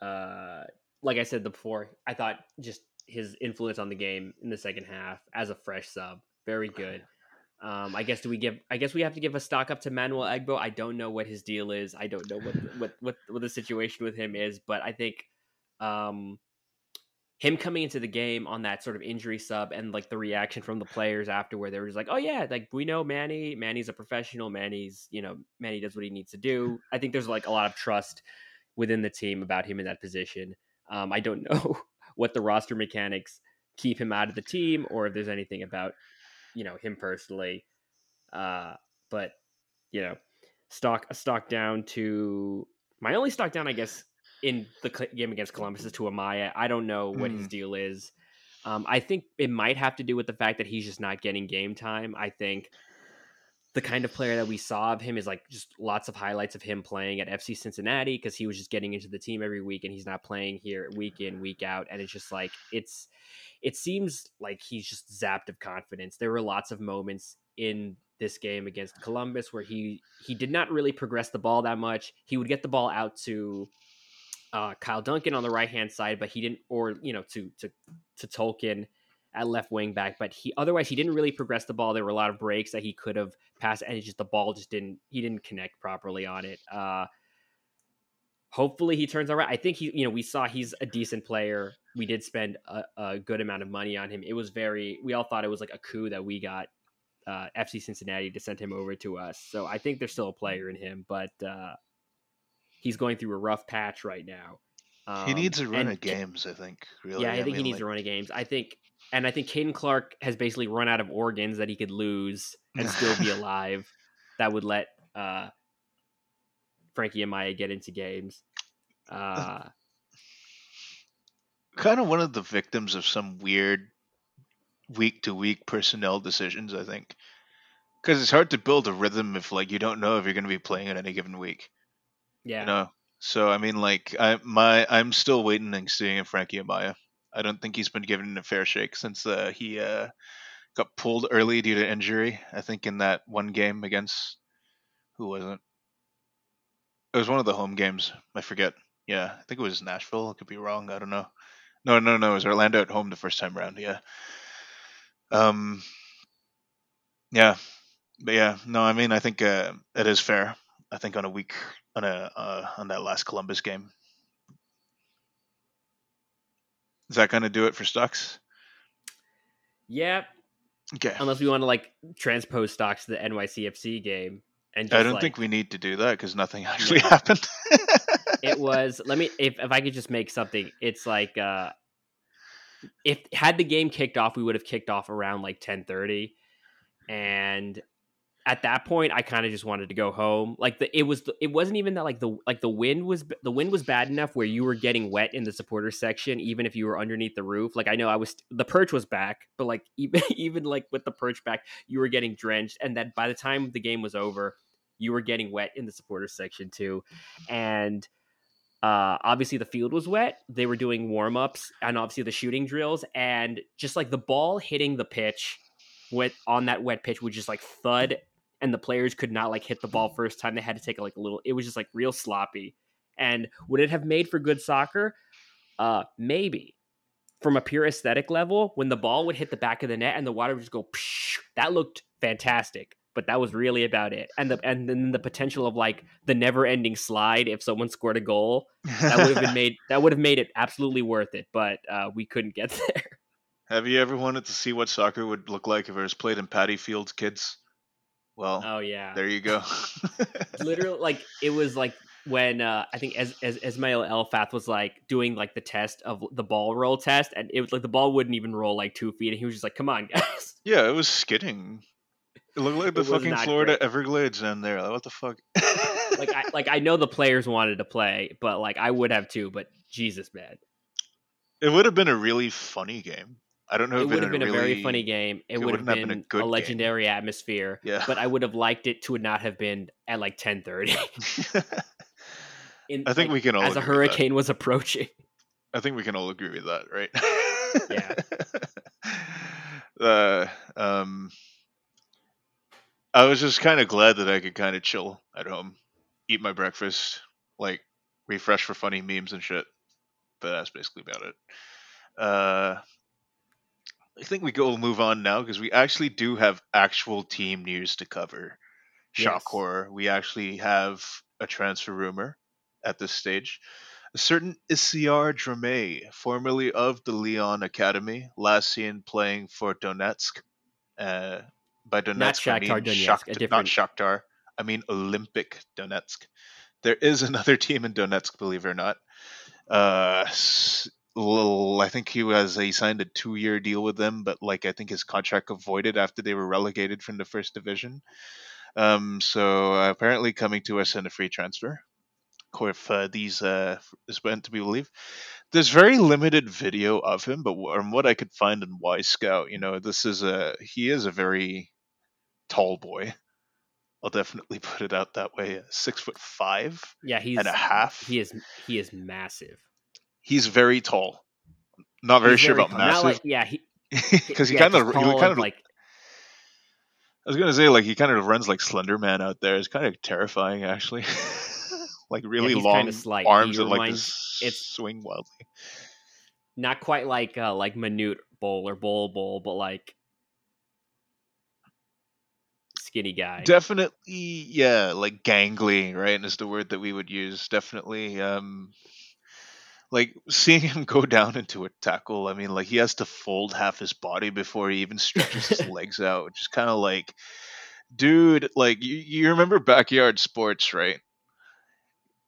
uh, like I said before, I thought just his influence on the game in the second half as a fresh sub, very good. Um, I guess do we give? I guess we have to give a stock up to Mandela Egbo. I don't know what his deal is. I don't know what what what, what the situation with him is, but I think um, him coming into the game on that sort of injury sub and like the reaction from the players after where they were just like, oh yeah, like we know Manny, Manny's a professional, Manny's, you know, Manny does what he needs to do. I think there's like a lot of trust within the team about him in that position. Um, I don't *laughs* know what the roster mechanics keep him out of the team or if there's anything about, you know, him personally. Uh, but you know, stock a stock down to my only stock down, I guess, in the game against Columbus is to Amaya. I don't know what mm. his deal is. Um, I think it might have to do with the fact that he's just not getting game time. I think the kind of player that we saw of him is like just lots of highlights of him playing at FC Cincinnati because he was just getting into the team every week and he's not playing here week in week out and it's just like it's it seems like he's just zapped of confidence. There were lots of moments in this game against Columbus where he he did not really progress the ball that much. He would get the ball out to uh, Kyle Duncan on the right hand side, but he didn't, or you know, to to to Tolkin at left wing back. But he otherwise he didn't really progress the ball. There were a lot of breaks that he could have passed, and just the ball just didn't he didn't connect properly on it. Uh, hopefully he turns around. I think he, you know, we saw he's a decent player. We did spend a, a, good amount of money on him. It was very, we all thought it was like a coup that we got uh, FC Cincinnati to send him over to us. So I think there's still a player in him, but uh, he's going through a rough patch right now. Um, he needs a run of games, I think. Really, yeah, I, I think mean, he needs like... a run of games. I think, and I think Caden Clark has basically run out of organs that he could lose and still be *laughs* alive. That would let uh, Frankie Amaya get into games. Uh, kind of one of the victims of some weird week to week personnel decisions, I think. Because it's hard to build a rhythm if like you don't know if you're going to be playing in any given week. Yeah. You know. So I mean, like I my I'm still waiting and seeing if Frankie Amaya. I don't think he's been given a fair shake since uh, he uh, got pulled early due to injury. I think in that one game against who was it? It was one of the home games. I forget. Yeah, I think it was Nashville. I could be wrong. I don't know. No, no, no. It was Orlando at home the first time around. Yeah. Um, yeah, but yeah, no, I mean, I think uh, it is fair. I think on a week on a uh, on that last Columbus game, is that going to do it for stocks? Yeah. Okay. Unless we want to like transpose stocks to the NYCFC game, and I don't like, think we need to do that because nothing actually yeah. *laughs* happened. it was. Let me if if I could just make something. It's like uh if had the game kicked off, we would have kicked off around like ten thirty, and at that point, I kind of just wanted to go home. Like the it was the, it wasn't even that like the like the wind was the wind was bad enough where you were getting wet in the supporter section, even if you were underneath the roof. Like I know I was the perch was back, but like *laughs* even even like with the perch back, you were getting drenched, and that by the time the game was over, you were getting wet in the supporter section too, and uh, obviously the field was wet. They were doing warm ups and obviously the shooting drills, and just like the ball hitting the pitch with on that wet pitch would just like thud, and the players could not like hit the ball *laughs* first time. They had to take like a little. It was just like real sloppy. And would it have made for good soccer? Uh, maybe. From a pure aesthetic level, when the ball would hit the back of the net and the water would just go, psh, that looked fantastic but that was really about it. And the and then the potential of like the never ending slide if someone scored a goal that would have been made *laughs* that would have made it absolutely worth it. But uh, we couldn't get *laughs* there. Have you ever wanted to see what soccer would look like if it was played in Paddy Fields, kids? Well, oh yeah, there you go. *laughs* Literally, like it was like when uh, I think as as Ismail Elfath was like doing like the test of the ball roll test, and it was like the ball wouldn't even roll like two feet, and he was just like, "Come on, *laughs* guys." Yeah, it was skidding. It looked like the fucking Florida great. Everglades in there. Like, what the fuck? like I like I know the players wanted to play, but like I would have too. But Jesus, man, it would have been a really funny game. I don't know. It would have been, a, really, very funny game. It, it would have been, been, a, a legendary game. atmosphere. Yeah. But I would have liked it to not have been at like ten thirty. *laughs* I think like, we can all as a hurricane was approaching. I think we can all agree with that, right? yeah. *laughs* uh, um, I was just kind of glad that I could kind of chill at home, eat my breakfast, like refresh for funny memes and shit. But that's basically about it. Uh, I think we go move on now because we actually do have actual team news to cover. Shock yes. horror. We actually have a transfer rumor at this stage. A certain Issiar Dramé, formerly of the Lyon Academy, last seen playing for Donetsk, uh, by Donetsk, not Shakhtar I mean Donetsk, Shakhtar, different... not Shakhtar. I mean Olimpik Donetsk. There is *laughs* another team in Donetsk, believe it or not. Uh, little, I think he was he signed a two year deal with them, but like I think his contract got voided after they were relegated from the first division. Um, so uh, apparently coming to us in a free transfer. If uh, these uh, is meant to be believed, there's very limited video of him, but from what I could find in Wyscout, you know, this is a he is a very tall boy. I'll definitely put it out that way. Six foot five Yeah, he's and a half. he is he is massive. He's very tall. Not very He's sure about tall. Massive like- yeah, he *laughs* because he yeah, kind of he kind of like I was gonna say like he kind of runs like Slender Man out there. It's kind of terrifying actually. *laughs* like really he's long arms He that like reminds- just it's- swing wildly. not quite like uh like Minute Bowl or Bowl Bowl, but like skinny guy. Definitely, yeah, like gangly, right? Is the word that we would use. Definitely, um, like seeing him go down into a tackle. I mean, like he has to fold half his body before he even stretches his *laughs* legs out, which is kind of like, dude, like you, you remember backyard sports, right?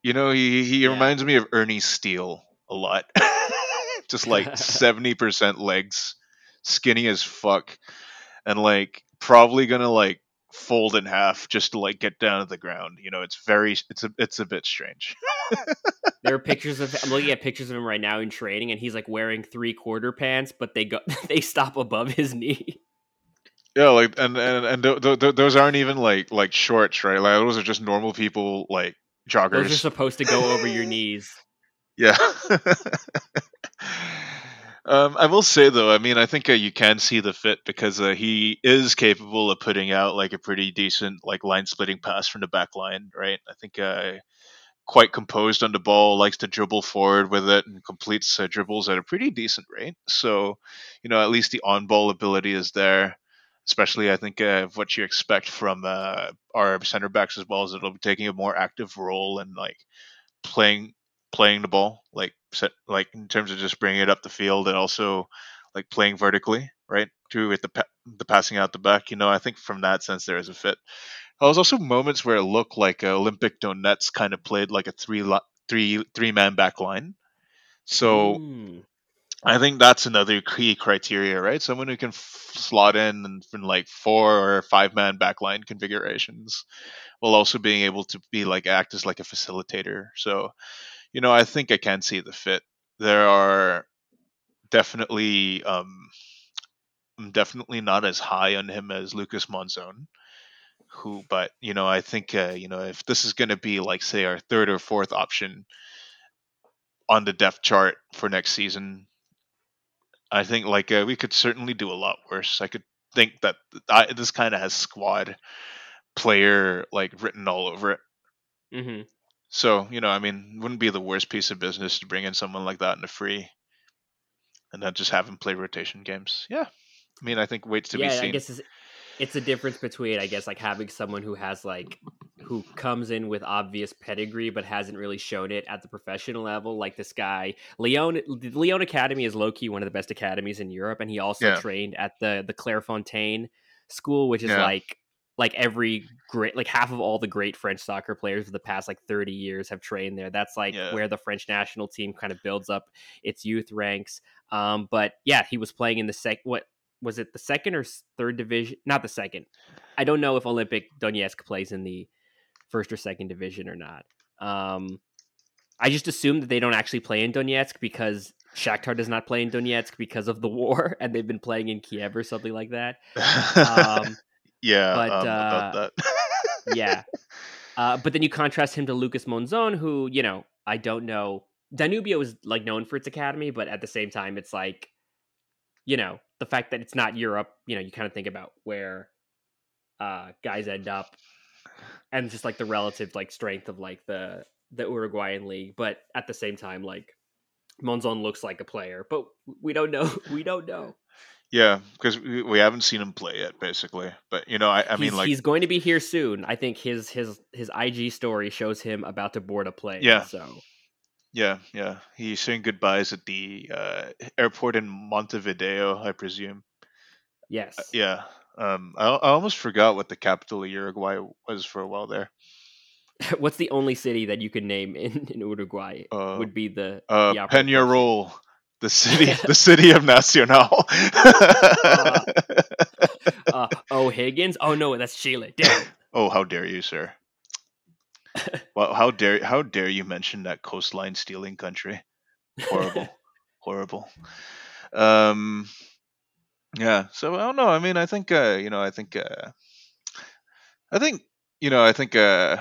You know, he he Yeah. reminds me of Ernie Steele a lot. *laughs* Just like *laughs* seventy percent legs, skinny as fuck, and like probably gonna like fold in half just to like get down to the ground. You know, it's very it's a it's a bit strange. *laughs* there are pictures of I'm looking at pictures of him right now in training, and he's like wearing three quarter pants, but they go *laughs* they stop above his knee. Yeah, like and and and th- th- th- those aren't even like like shorts, right? Like those are just normal people like joggers. Those are supposed to go over your *laughs* knees. Yeah. um, I will say though, I mean, I think uh, you can see the fit because uh, he is capable of putting out like a pretty decent like line splitting pass from the back line, right? I think uh, quite composed on the ball, likes to dribble forward with it, and completes uh, dribbles at a pretty decent rate. So, you know, at least the on ball ability is there. Especially, I think uh, what you expect from uh, our center backs as well is it'll be taking a more active role and like playing playing the ball, like set, like in terms of just bringing it up the field and also like playing vertically, right? Too with the pa- the passing out the back. You know, I think from that sense there is a fit. There was also moments where it looked like uh, Olimpik Donetsk kind of played like a three li- three three man back line. So Mm. I think that's another key criteria, right? Someone who can f- slot in and from like four or five man backline configurations, while also being able to be like act as like a facilitator. So, you know, I think I can see the fit. There are definitely, um, I'm definitely not as high on him as Lucas Monzon, who, but you know, I think uh, you know if this is going to be like say our third or fourth option on the depth chart for next season, I think like uh, we could certainly do a lot worse. I could think that I, this kind of has squad player like written all over it. hmm So you know, I mean, wouldn't be the worst piece of business to bring in someone like that in a free, and then just have him play rotation games. Yeah, I mean, I think waits to yeah, be I seen. guess it's, a difference between I guess like having someone who has like who comes in with obvious pedigree but hasn't really shown it at the professional level. Like this guy, Leon. The Leon Academy is low key one of the best academies in Europe, and he also Yeah. trained at the the Clairefontaine school, which is Yeah. like like every great like half of all the great French soccer players for the past like 30 years have trained there. That's like Yeah. where the French national team kind of builds up its youth ranks. Um, but yeah, he was playing in the sec. What was it? The second or third division? Not the second. I don't know if Olimpik Donetsk plays in the first or second division or not. Um, I just assume that they don't actually play in Donetsk because Shakhtar does not play in Donetsk because of the war, *laughs* and they've been playing in Kiev or something like that. *laughs* Um, yeah, but, um, about uh, that. *laughs* yeah. Uh, but then you contrast him to Lucas Monzon, who, you know, I don't know. Danubio is like known for its academy, but at the same time, it's like, you know, the fact that it's not Europe, you know, you kind of think about where uh, guys end up and just like the relative like strength of like the the Uruguayan league. But at the same time, like Monzon looks like a player, but we don't know. *laughs* We don't know. yeah, because we, we haven't seen him play yet, basically. But you know, I, I mean, like, he's going to be here soon. I think his his his IG story shows him about to board a plane. Yeah. So yeah, yeah, he's saying goodbyes at the uh, airport in Montevideo, I presume. yes, Uh, yeah. Um, I, I almost forgot what the capital of Uruguay was for a while there. *laughs* What's the only city that you can name in, *laughs* in Uruguay? Uh, would be the Uh, the. Peñarol, the city, *laughs* the city of Nacional. Uh, Higgins! Oh no, that's Chile. Damn. oh, how dare you, sir? *laughs* well, how dare how dare you mention that coastline stealing country? Horrible, *laughs* horrible. Um, yeah. So I don't know. I mean, I think uh, you know, I think uh, I think you know, I think uh,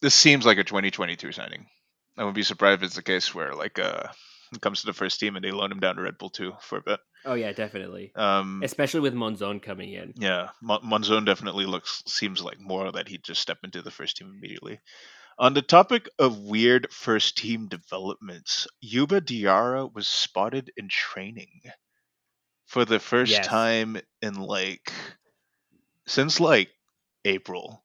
this seems like a 2022 signing. I wouldn't be surprised if it's the case where like uh, it comes to the first team and they loan him down to Red Bull too for a bit. Oh yeah, definitely. Um, Especially with Monzon coming in. yeah, Mon- Monzon definitely looks seems like more that he'd just step into the first team immediately. On the topic of weird first team developments, Youba Diarra was spotted in training for the first Yes. time in like since like April,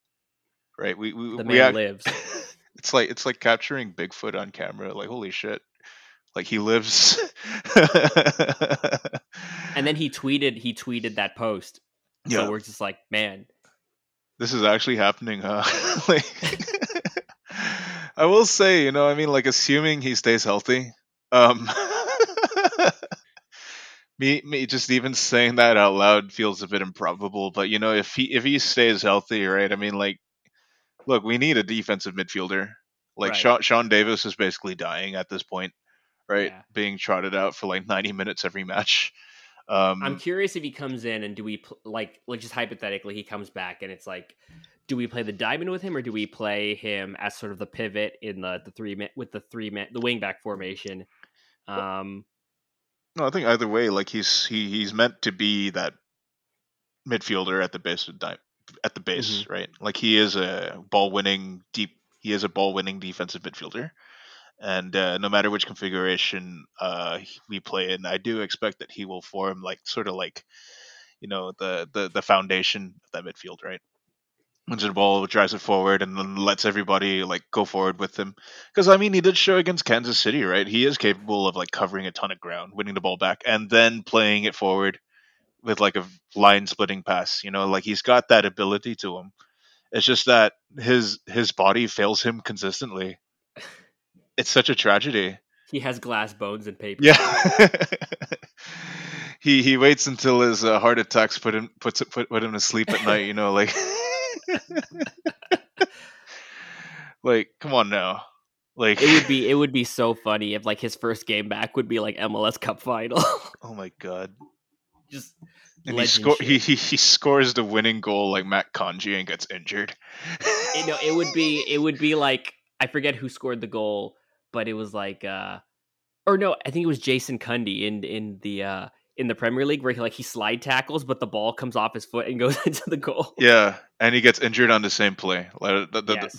right? We we, The we man act- lives. *laughs* it's like it's like capturing Bigfoot on camera. Like holy shit, like he lives. And then he tweeted he tweeted that post. yeah, So we're just like, man, this is actually happening, huh? *laughs* like, *laughs* I will say, you know, I mean, like, assuming he stays healthy, um, *laughs* me, me, just even saying that out loud feels a bit improbable. But you know, if he if he stays healthy, right? I mean, like, look, we need a defensive midfielder. Like Right. Sean, Sean Davis is basically dying at this point, right? Yeah. Being trotted out for like ninety minutes every match. Um, I'm curious if he comes in and do we pl- like like just hypothetically he comes back and it's like do we play the diamond with him or do we play him as sort of the pivot in the the three man with the three man the wing back formation? Um No, I think either way, like he's he he's meant to be that midfielder at the base of di- at the base, right? Like he is a ball winning deep. He is a ball winning defensive midfielder, and uh, no matter which configuration uh, we play in, I do expect that he will form like sort of like you know the the the foundation of that midfield, right? Wins the ball, drives it forward, and then lets everybody like go forward with him. Because I mean, he did show against Kansas City, right? He is capable of like covering a ton of ground, winning the ball back, and then playing it forward with like a line splitting pass. You know, like he's got that ability to him. It's just that his his body fails him consistently. It's such a tragedy. he has glass bones and paper. Yeah. *laughs* he he waits until his uh, heart attacks put him puts put put him to sleep at night. You know, like *laughs* like come on now, like It would be it would be so funny if like his first game back would be like MLS Cup final. *laughs* oh my god. just And he shit. he, he he scores the winning goal like Matt Conji and gets injured. you know, it would be it would be like I forget who scored the goal, but it was like uh or no, I think it was Jason Cundy in in the uh in the Premier League where he like he slide tackles but the ball comes off his foot and *laughs* goes into the goal. yeah, and he gets injured on the same play. Like, the- the- Yes.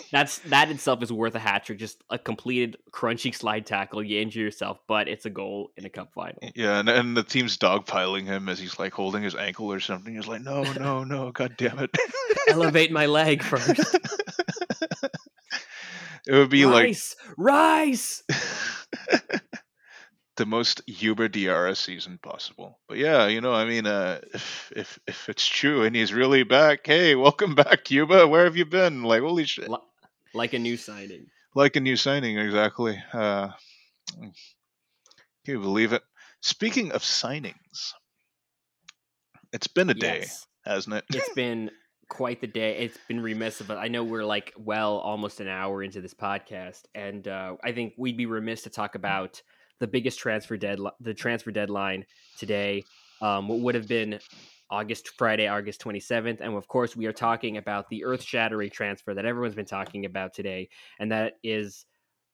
*laughs* That's that itself is worth a hat trick. Just a completed crunchy slide tackle, you injure yourself, but it's a goal in a cup final. yeah, and, and the team's dogpiling him as he's like holding his ankle or something. He's like, no, no, no, *laughs* god damn it. Elevate my leg first. It would be like Rice, Rice. *laughs* the most Youba Diarra season possible. But yeah, you know, I mean, uh, if if if it's true and he's really back, hey, welcome *laughs* back, Youba. Where have you been? Like, holy shit! Li- like a new signing. Like a new signing, exactly. Uh, can you believe it? Speaking of signings, it's been a day, Yes. hasn't it? it's been quite the day. It's been remiss of it. I know we're like well almost an hour into this podcast, and uh, I think we'd be remiss to talk about the biggest transfer deadline, the transfer deadline today. Um, what would have been August Friday, August twenty seventh, and of course we are talking about the earth shattering transfer that everyone's been talking about today, and that is,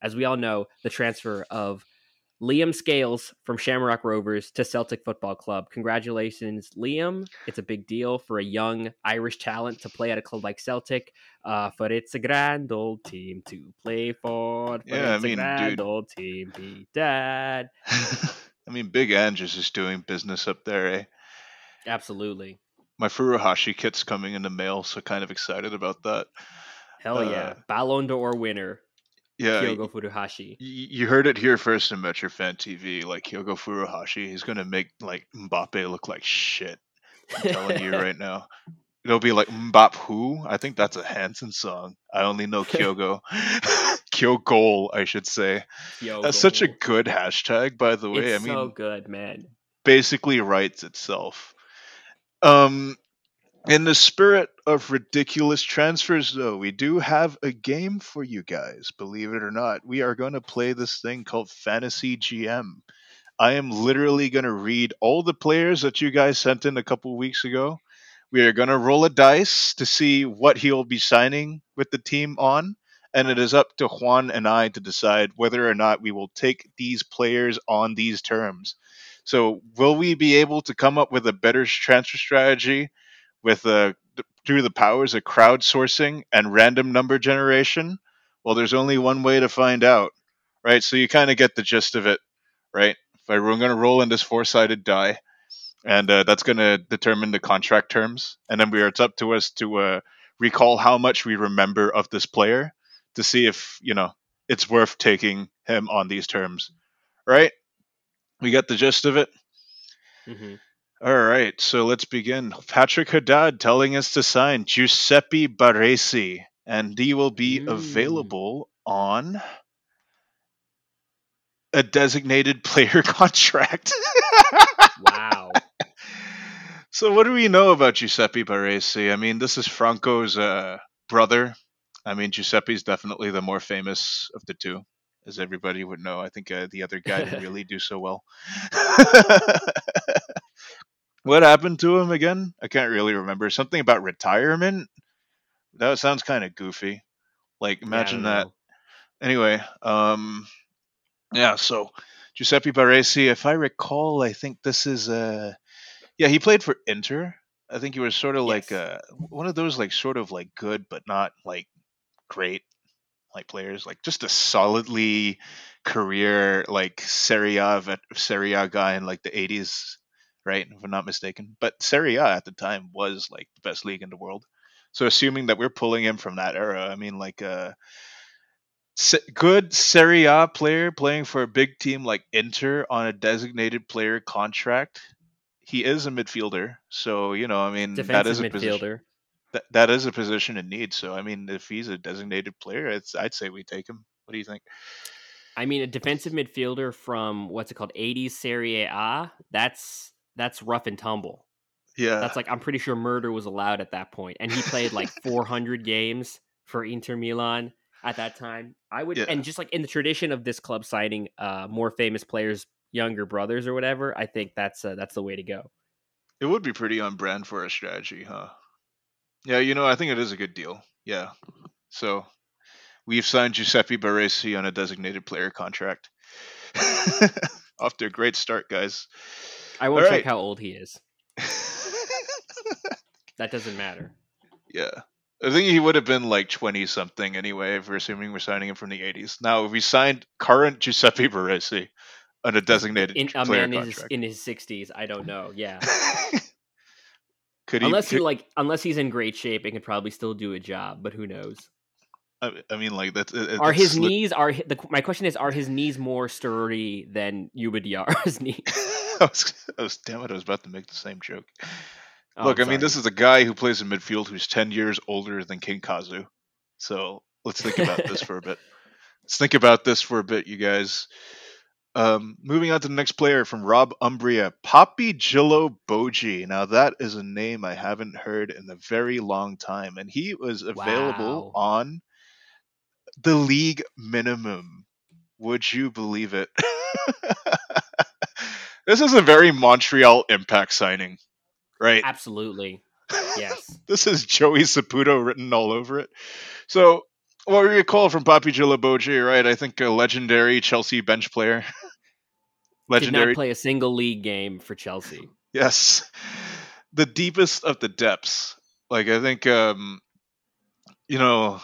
as we all know, the transfer of. Liam Scales from Shamrock Rovers to Celtic Football Club. Congratulations, Liam. It's a big deal for a young Irish talent to play at a club like Celtic. Uh, for it's a grand old team to play for. Yeah, I mean, a grand dude. old team, be dad. *laughs* I mean, Big Ange is doing business up there, eh? Absolutely. My Furuhashi kit's coming in the mail, so kind of excited about that. Hell yeah. Uh, Ballon d'Or winner, Yeah, Kyogo Furuhashi. You heard it here first in Metro Fan TV. Like Kyogo Furuhashi, he's gonna make like Mbappe look like shit. I'm telling you right now. It'll be like Mbap who? I think that's a Hanson song. I only know *laughs* Kyogo. *laughs* Kyogol, I should say. That's such a good hashtag, by the way. It's I mean, so good, man. basically writes itself. Um, in the spirit of ridiculous transfers, though, we do have a game for you guys. Believe it or not, we are going to play this thing called Fantasy GM. I am literally going to read all the players that you guys sent in a couple weeks ago. We are going to roll a dice to see what he will be signing with the team on, and it is up to Juan and I to decide whether or not we will take these players on these terms. So, will we be able to come up with a better transfer strategy with uh, through the powers of crowdsourcing and random number generation? Well, there's only one way to find out, right? So you kind of get the gist of it, right? If I, we're going to roll in this four-sided die, and uh, that's going to determine the contract terms, and then we are, it's up to us to uh, recall how much we remember of this player to see if you know it's worth taking him on these terms, right? We get the gist of it. Mm-hmm. All right, so let's begin. Patrick Haddad telling us to sign Giuseppe Baresi, and he will be Mm. available on a designated *laughs* player contract. Wow. *laughs* so, what do we know about Giuseppe Baresi? I mean, this is Franco's uh, brother. I mean, Giuseppe's definitely the more famous of the two, as everybody would know. I think uh, the other guy didn't *laughs* really do so well. What happened to him again? I can't really remember. Something about retirement? That sounds kind of goofy. Like, imagine don't that. know. Anyway, um, yeah, so Giuseppe Baresi, if I recall, I think this is uh yeah, he played for Inter. I think he was sort of like Yes. uh one of those like sort of like good but not like great like players, like just a solidly career like Serie A Serie A guy in like the 80s, right? If I'm not mistaken. But Serie A at the time was like the best league in the world. So assuming that we're pulling him from that era, I mean like uh, a good Serie A player playing for a big team like Inter on a designated player contract. He is a midfielder, so you know, I mean, that is Defensive a position midfielder. that, that is a position in need. So I mean, if he's a designated player, it's, I'd say we take him. What do you think? I mean, a defensive midfielder from what's it called, 80s Serie A. That's that's rough and tumble. Yeah, That's like I'm pretty sure murder was allowed at that point, and he played like *laughs* 400 games for Inter Milan at that time. I would, Yeah. and just like in the tradition of this club signing uh, more famous players, younger brothers or whatever, I think that's uh, that's the way to go. it would be pretty on brand for a strategy, huh? Yeah, you know, I think it is a good deal. Yeah, so we've signed Giuseppe Baresi on a designated player contract. *laughs* Off to a great start, guys. I won't All check right. how old he is. *laughs* That doesn't matter. yeah. I think he would have been like 20 something anyway, if we're assuming we're signing him from the 80s. Now, if we signed current Giuseppe Baresi on a designated In, a player man in his, contract. in his 60s, I don't know. Yeah, *laughs* could he, unless could, he like unless he's in great shape and can probably still do a job, but who knows? I, I mean, like, that's. It, Are his lit- knees are the my question is are his knees more sturdy than Youba Diarra's *laughs* knees? *laughs* I was, I was, damn it, I was about to make the same joke. Oh, Look, I'm mean, this is a guy who plays in midfield who's 10 years older than King Kazu. So let's think about this for a bit. *laughs* Let's think about this for a bit, you guys. Um, moving on to the next player from Rob Umbria, Poppy Jillo Boji. Now, that is a name I haven't heard in a very long time, and he was available Wow. on the league minimum. Would you believe it? *laughs* this is a very Montreal impact signing, right? absolutely yes. *laughs* this is Joey Saputo written all over it. So, what we recall from Papi Djilobodji, right? I think a legendary Chelsea bench player. *laughs* Did not legendary, play a single league game for Chelsea. *laughs* yes. The deepest of the depths. Like, I think, um, you know,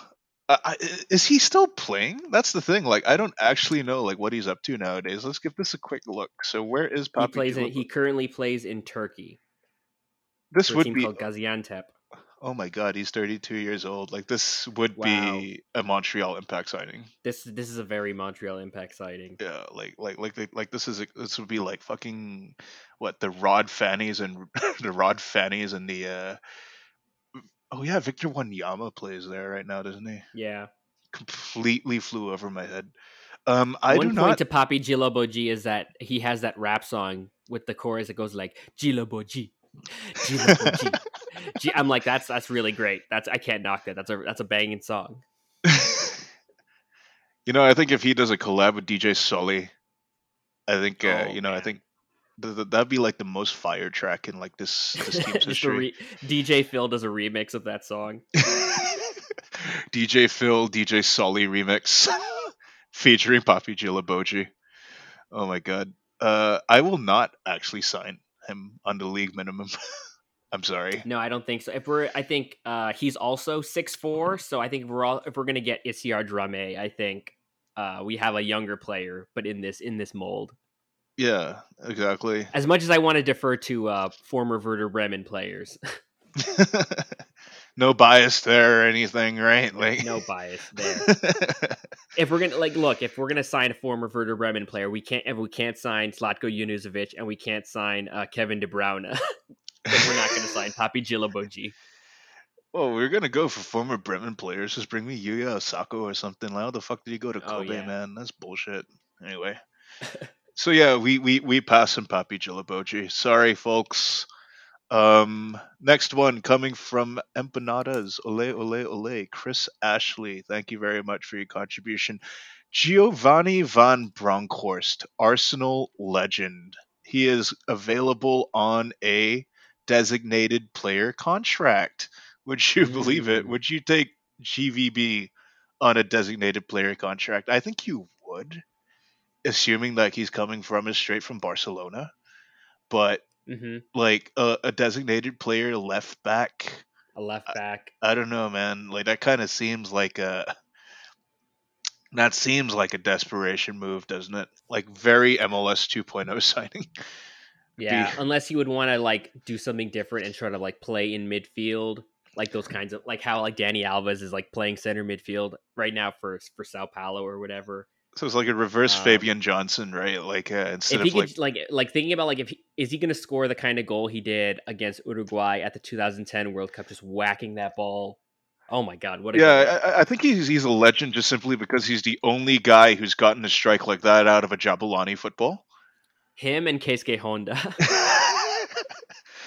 I, I, is he still playing? That's the thing. Like, I don't actually know like what he's up to nowadays. Let's give this a quick look. So, where is He plays in, he currently plays in Turkey this would team be called Gaziantep. oh my god, he's 32 years old. Like, this would Wow. be a Montreal impact signing. This this is a very Montreal Impact sighting. Yeah, like like like like, like this is a, this would be like fucking what the Rod Fannies and *laughs* the Rod Fannies and the uh oh yeah Victor Wanyama plays there right now doesn't he? Yeah. Completely flew over my head. Um, I One do point not. to Papi Djilobodji is that he has that rap song with the chorus that goes like Djilobodji. Djilobodji. G- *laughs* I'm like that's that's really great. That's I can't knock that. That's a that's a banging song. *laughs* you know, I think if he does a collab with DJ Sully, I think uh, Oh, you know, I think th- th- that'd be like the most fire track in like this this *laughs* team's history. re- DJ Phil does a remix of that song. *laughs* DJ Phil, DJ Solly remix *laughs* featuring Papi Djilobodji. Oh my god. Uh, I will not actually sign him on the league minimum. I'm sorry. No, I don't think so. If we're, I think uh, he's also six four. So I think if we're all if we're gonna get Issiar Drame, I think uh, we have a younger player, but in this in this mold. Yeah, exactly. As much as I want to defer to uh, former Werder Bremen players, *laughs* *laughs* no bias there or anything, right? Like no bias there. *laughs* if we're gonna like look, if we're gonna sign a former Werder Bremen player, we can't. If we can't sign Zlatko Junuzovic and we can't sign uh, Kevin De Bruyne, we're not gonna sign Papi Djilobodji. well, we're gonna go for former Bremen players. Just bring me Yuya Osako or something. Like, how the fuck did he go to Oh, Kobe, yeah. man? That's bullshit. Anyway. So yeah, we we we pass on Papy Djilobodji. Sorry, folks. Um, next one coming from Empanadas. Ole, ole, ole. Chris Ashley. Thank you very much for your contribution. Giovanni van Bronckhorst, Arsenal legend. He is available on a designated player contract. Would you believe it? Mm. Would you take GVB on a designated player contract? I think you would, assuming that he's coming from is straight from Barcelona. But hmm like a, a designated player left back, A left back. I don't know, man. Like that kind of seems like a that seems like a desperation move, doesn't it? Like very MLS 2.0 *laughs* signing. Yeah, unless you would want to like do something different and try to like play in midfield, like those kinds of like how like Dani Alves is like playing center midfield right now for for Sao Paulo or whatever. So it's like a reverse Um, Fabian Johnson, right? Like uh, instead if he of like could like like thinking about like if he, is he going to score the kind of goal he did against Uruguay at the 2010 World Cup, just whacking that ball. Oh my God! What a yeah. I, I think he's he's a legend just simply because he's the only guy who's gotten a strike like that out of a Jabulani football. him and Keisuke Honda, *laughs*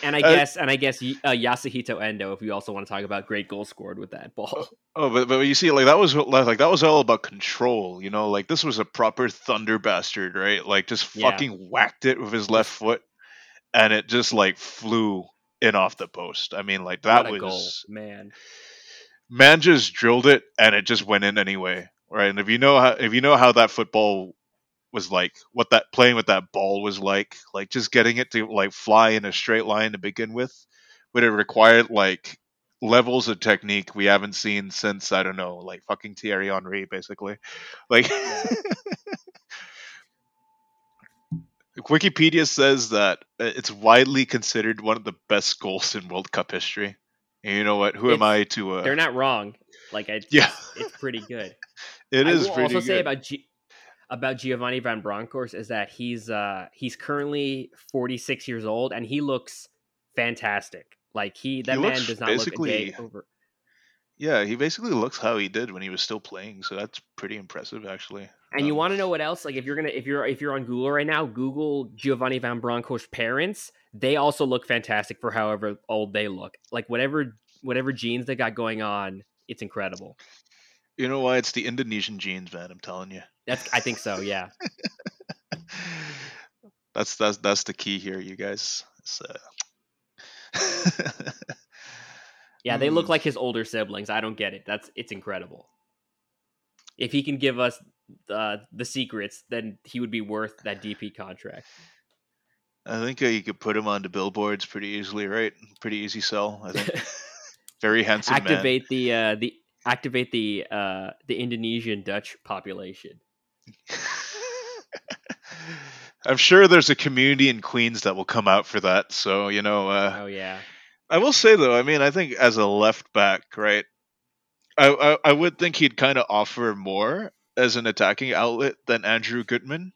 and I Uh, guess and I guess uh, Yasuhito Endo. If we also want to talk about great goal scored with that ball. Oh, but but you see, like that was like that was all about control, you know. Like this was a proper thunder bastard, right? Like just Yeah. fucking whacked it with his left foot, and it just like flew in off the post. I mean, like that was goal, man. man just drilled it, and it just went in anyway, right? And if you know how if you know how that football was like, what that playing with that ball was like, like just getting it to like fly in a straight line to begin with, would have required like levels of technique we haven't seen since I don't know, like fucking Thierry Henry, basically. Like *laughs* Wikipedia says that it's widely considered one of the best goals in World Cup history. And you know what? Who am I to? Uh, They're not wrong. Like I, Yeah. it's pretty good. *laughs* it is I will pretty also say good. about G- about Giovanni Van Bronckhorst is that he's uh he's currently 46 years old and he looks fantastic. Like he that man looks does not look a day over. yeah, he basically looks how he did when he was still playing, so that's pretty impressive, actually. And you Um, want to know what else? Like if you're gonna if you're if you're on Google right now, Google Giovanni Van Bronckhorst's parents. They also look fantastic for however old they look. Like whatever whatever genes they got going on, it's incredible. You know why? It's the Indonesian genes, man. I'm telling you. That's I think so. Yeah. *laughs* that's that's that's the key here, you guys. It's, uh, *laughs* Yeah, they look Hmm. like his older siblings. I don't get it. That's it's incredible. If he can give us uh, the secrets, then he would be worth that DP contract. I think uh, you could put him onto billboards pretty easily, right? Pretty easy sell, I think. *laughs* Very handsome man. activate the uh, the activate the uh, the Indonesian Dutch population. *laughs* I'm sure there's a community in Queens that will come out for that. So you know, uh, Oh yeah, I will say though, I mean, I think as a left back, right, I I, I would think he'd kind of offer more as an attacking outlet than Andrew Goodman,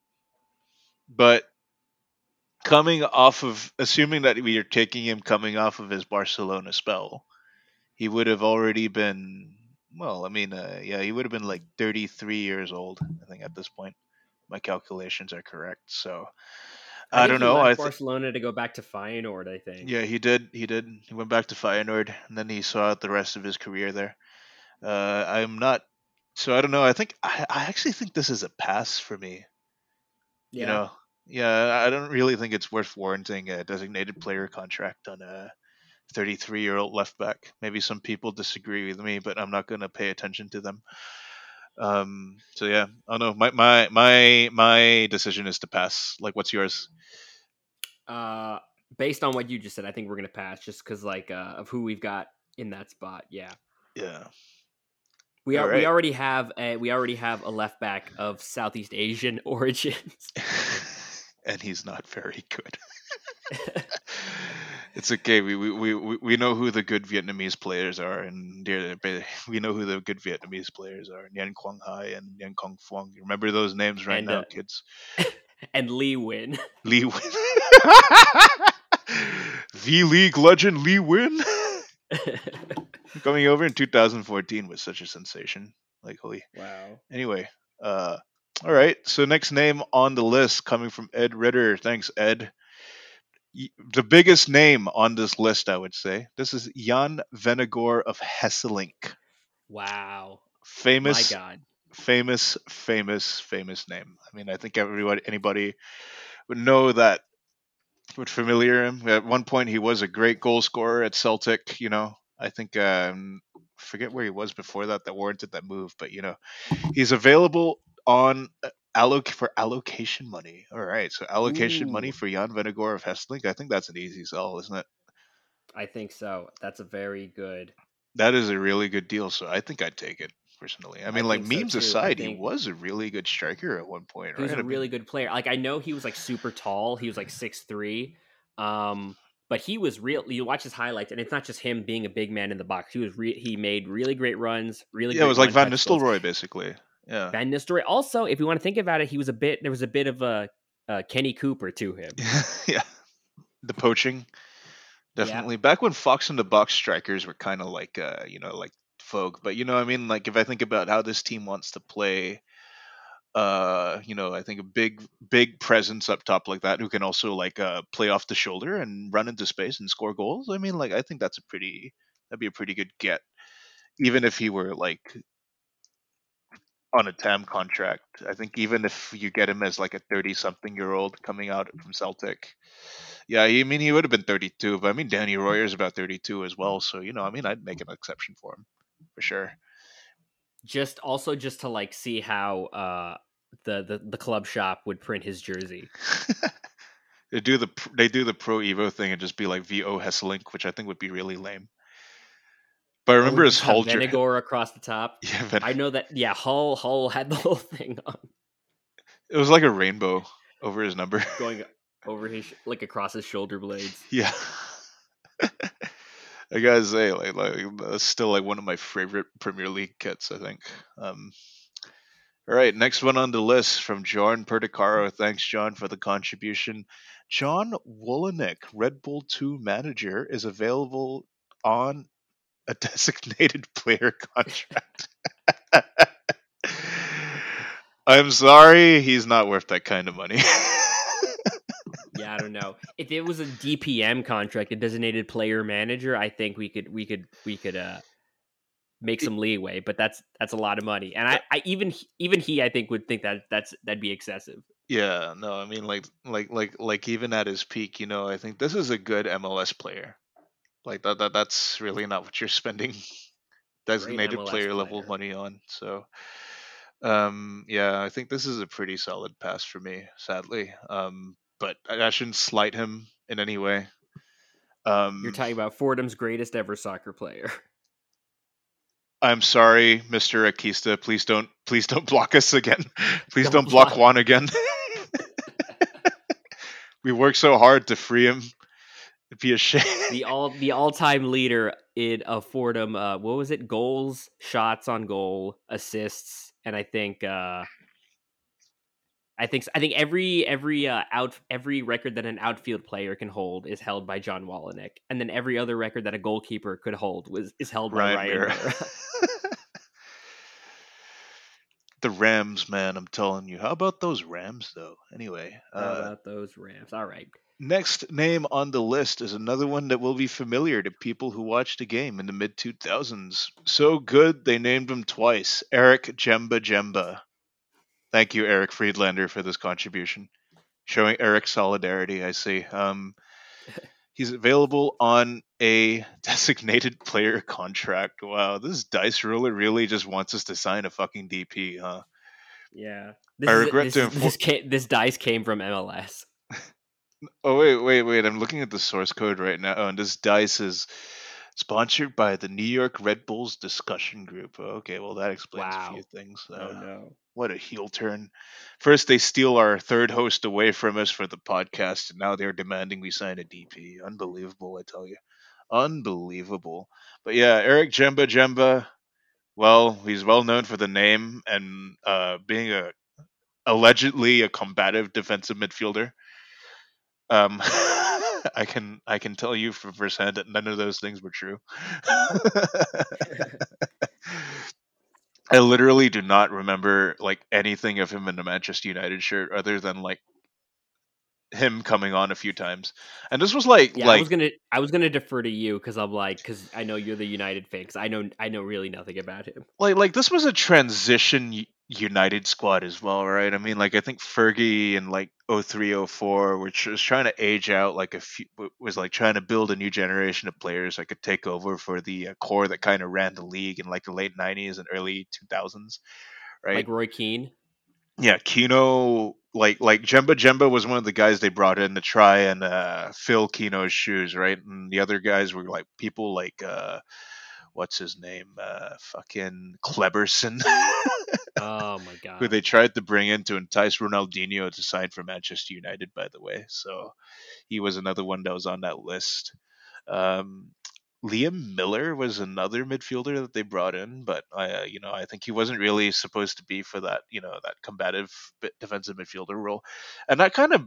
but coming off of assuming that we are taking him coming off of his Barcelona spell, he would have already been well. I mean, uh, yeah, he would have been like 33 years old. I think at this point, my calculations are correct. So. I, think don't know. I thi- Barcelona to go back to Feyenoord. I think. yeah, he did. He did. He went back to Feyenoord, and then he saw out the rest of his career there. Uh, I'm not. So I don't know. I think I, I actually think this is a pass for me. yeah. You know, Yeah, I don't really think it's worth warranting a designated player contract on a 33 year old left back. Maybe some people disagree with me, but I'm not going to pay attention to them. Um, so yeah, I don't know. My my my my decision is to pass. Like, what's yours? Uh, based on what you just said, I think we're gonna pass just because like uh, of who we've got in that spot. Yeah, Yeah. we are. All We already have a we already have a left back of Southeast Asian *laughs* origins. *laughs* and he's not very good. *laughs* it's okay. We, we we we- know who the good Vietnamese players are, and *laughs* we know who the good Vietnamese players are. Nguyen Quang Hai and Nguyen Cong Phuong. You remember those names right And, now, uh, kids. *laughs* and Lee Nguyen. *laughs* Lee Nguyen. the League legend Lee Nguyen. Coming over in 2014 was such a sensation. Like holy. wow. Anyway, uh, all right. So next name on the list coming from Ed Ritter. Thanks, Ed. The biggest name on this list, I would say. This is Jan Vennegoor of Hesselink. Wow. Famous, My God. famous, famous, famous name. I mean, I think everybody, anybody would know that. Would familiar him. At one point, he was a great goal scorer at Celtic. You know, I think um, forget where he was before that that warranted that move, but you know, he's available on uh, alloc for allocation money. All right, so allocation money for Jan Vennegoor of Hesselink. I think that's an easy sell, isn't it? I think so. That's a very good. That is a really good deal. So I think I'd take it personally. I mean, like think so, memes too. Aside, he was a really good striker at one point. He was right? I a mean, really good player. Like I know he was like super tall. He was like six three. Um, but he was real. You watch his highlights, and it's not just him being a big man in the box. He was re- he made really great runs. Really, yeah, it was like Van goals. Nistelrooy basically. Yeah. Van Nistelrooy. Also, if you want to think about it, he was a bit. There was a bit of a uh, Kenny Cooper to him. *laughs* yeah. The poaching. Yeah. Definitely. Back when Fox and the box strikers were kind of like uh, you know, like folk. But you know, I mean, like if I think about how this team wants to play, uh, you know, I think a big big presence up top like that who can also like uh play off the shoulder and run into space and score goals. I mean, like I think that's a pretty that'd be a pretty good get. Even if he were like on a TAM contract. I think even if you get him as like a 30 something year old coming out from Celtic. Yeah, I mean he would have been 32, but I mean Danny Royer's about 32 as well, so you know, I mean I'd make an exception for him for sure. Just also just to like see how uh the the, the club shop would print his jersey. *laughs* they do the they do the pro Evo thing and just be like VO Hesselink, which I think would be really lame. But I remember Or his Hull Vennegoor across the top. *laughs* Yeah, Ven- I know that. Yeah, Hull Hull had the *laughs* whole thing on it was like a rainbow over his number. *laughs* going over his like across his shoulder blades. Yeah. I gotta say, like, like that's still like one of my favorite Premier League kits. I think. Um, all right, next one on the list from John Perticaro. Thanks, John, for the contribution. John Wolyniec, Red Bull Two manager, is available on a designated *laughs* player contract. I'm sorry, he's not worth that kind of money. *laughs* Yeah, I don't know. If it was a DPM contract, a designated player manager, I think we could we could we could uh make some leeway. But that's that's a lot of money, and I, I even even he I think would think that that's that'd be excessive. Yeah, no, I mean like like like like even at his peak, you know, I think this is a good MLS player. Like that, that that's really not what you're *laughs* spending designated player level player. money on. So um yeah, I think this is a pretty solid pass for me, sadly. Um but I, I shouldn't slight him in any way. Um You're talking about Fordham's greatest ever soccer player. *laughs* I'm sorry, Mr. Akista. Please don't please don't block us again. *laughs* Please Don't don't, block block. Juan again. we worked so hard to free him. It'd be a shame. the *laughs* all the all time leader in of Fordham. Uh, what was it? Goals, shots on goal, assists, and I think uh, I think I think every every uh, out every record that an outfield player can hold is held by John Wolyniec, and then every other record that a goalkeeper could hold was is held by Ryan Ryan. *laughs* The Rams, man, I'm telling you. How about those Rams, though? Anyway, How uh, about those Rams? All right. Next name on the list is another one that will be familiar to people who watched the game in the mid 2000s. So good, they named him twice Eric Djemba-Djemba. Thank you, Eric Friedlander, for this contribution. Showing Eric solidarity, I see. Um, he's available on a *laughs* designated player contract. Wow, this dice roller really just wants us to sign a fucking DP, huh? Yeah. This I is- regret this, to inform- this, came, this dice came from MLS. Oh wait, wait, wait! I'm looking at the source code right now, oh, and this dice is sponsored by the New York Red Bulls discussion group. Okay, well that explains a few things. Oh Uh, no. What a heel turn! First they steal our third host away from us for the podcast, and now they're demanding we sign a DP. Unbelievable, I tell you, unbelievable. But yeah, Eric Djemba-Djemba. Well, he's well known for the name and uh, being a allegedly a combative defensive midfielder. Um, *laughs* I can I can tell you from firsthand that none of those things were true. *laughs* I literally do not remember like anything of him in a Manchester United shirt other than like him coming on a few times. And this was like Yeah, I was gonna I was gonna defer to you because I'm like because I know you're the United fan because I know I know really nothing about him. like like this was a transition United squad as well, right? I mean, like I think Fergie and like 0304 which was trying to age out like a few was like trying to build a new generation of players that could take over for the uh, core that kind of ran the league in like the late 90s and early 2000s, right? Like Roy Keane. yeah, Keano like like Djemba-Djemba was one of the guys they brought in to try and uh, fill Keano's shoes, right? And the other guys were like people like uh, what's his name, uh, fucking Kleberson, *laughs* Oh my god. who they tried to bring in to entice Ronaldinho to sign for Manchester United, by the way. So he was another one that was on that list. Um, Liam Miller was another midfielder that they brought in, but I, uh, you know, I think he wasn't really supposed to be for that, you know, that combative defensive midfielder role, and that kind of,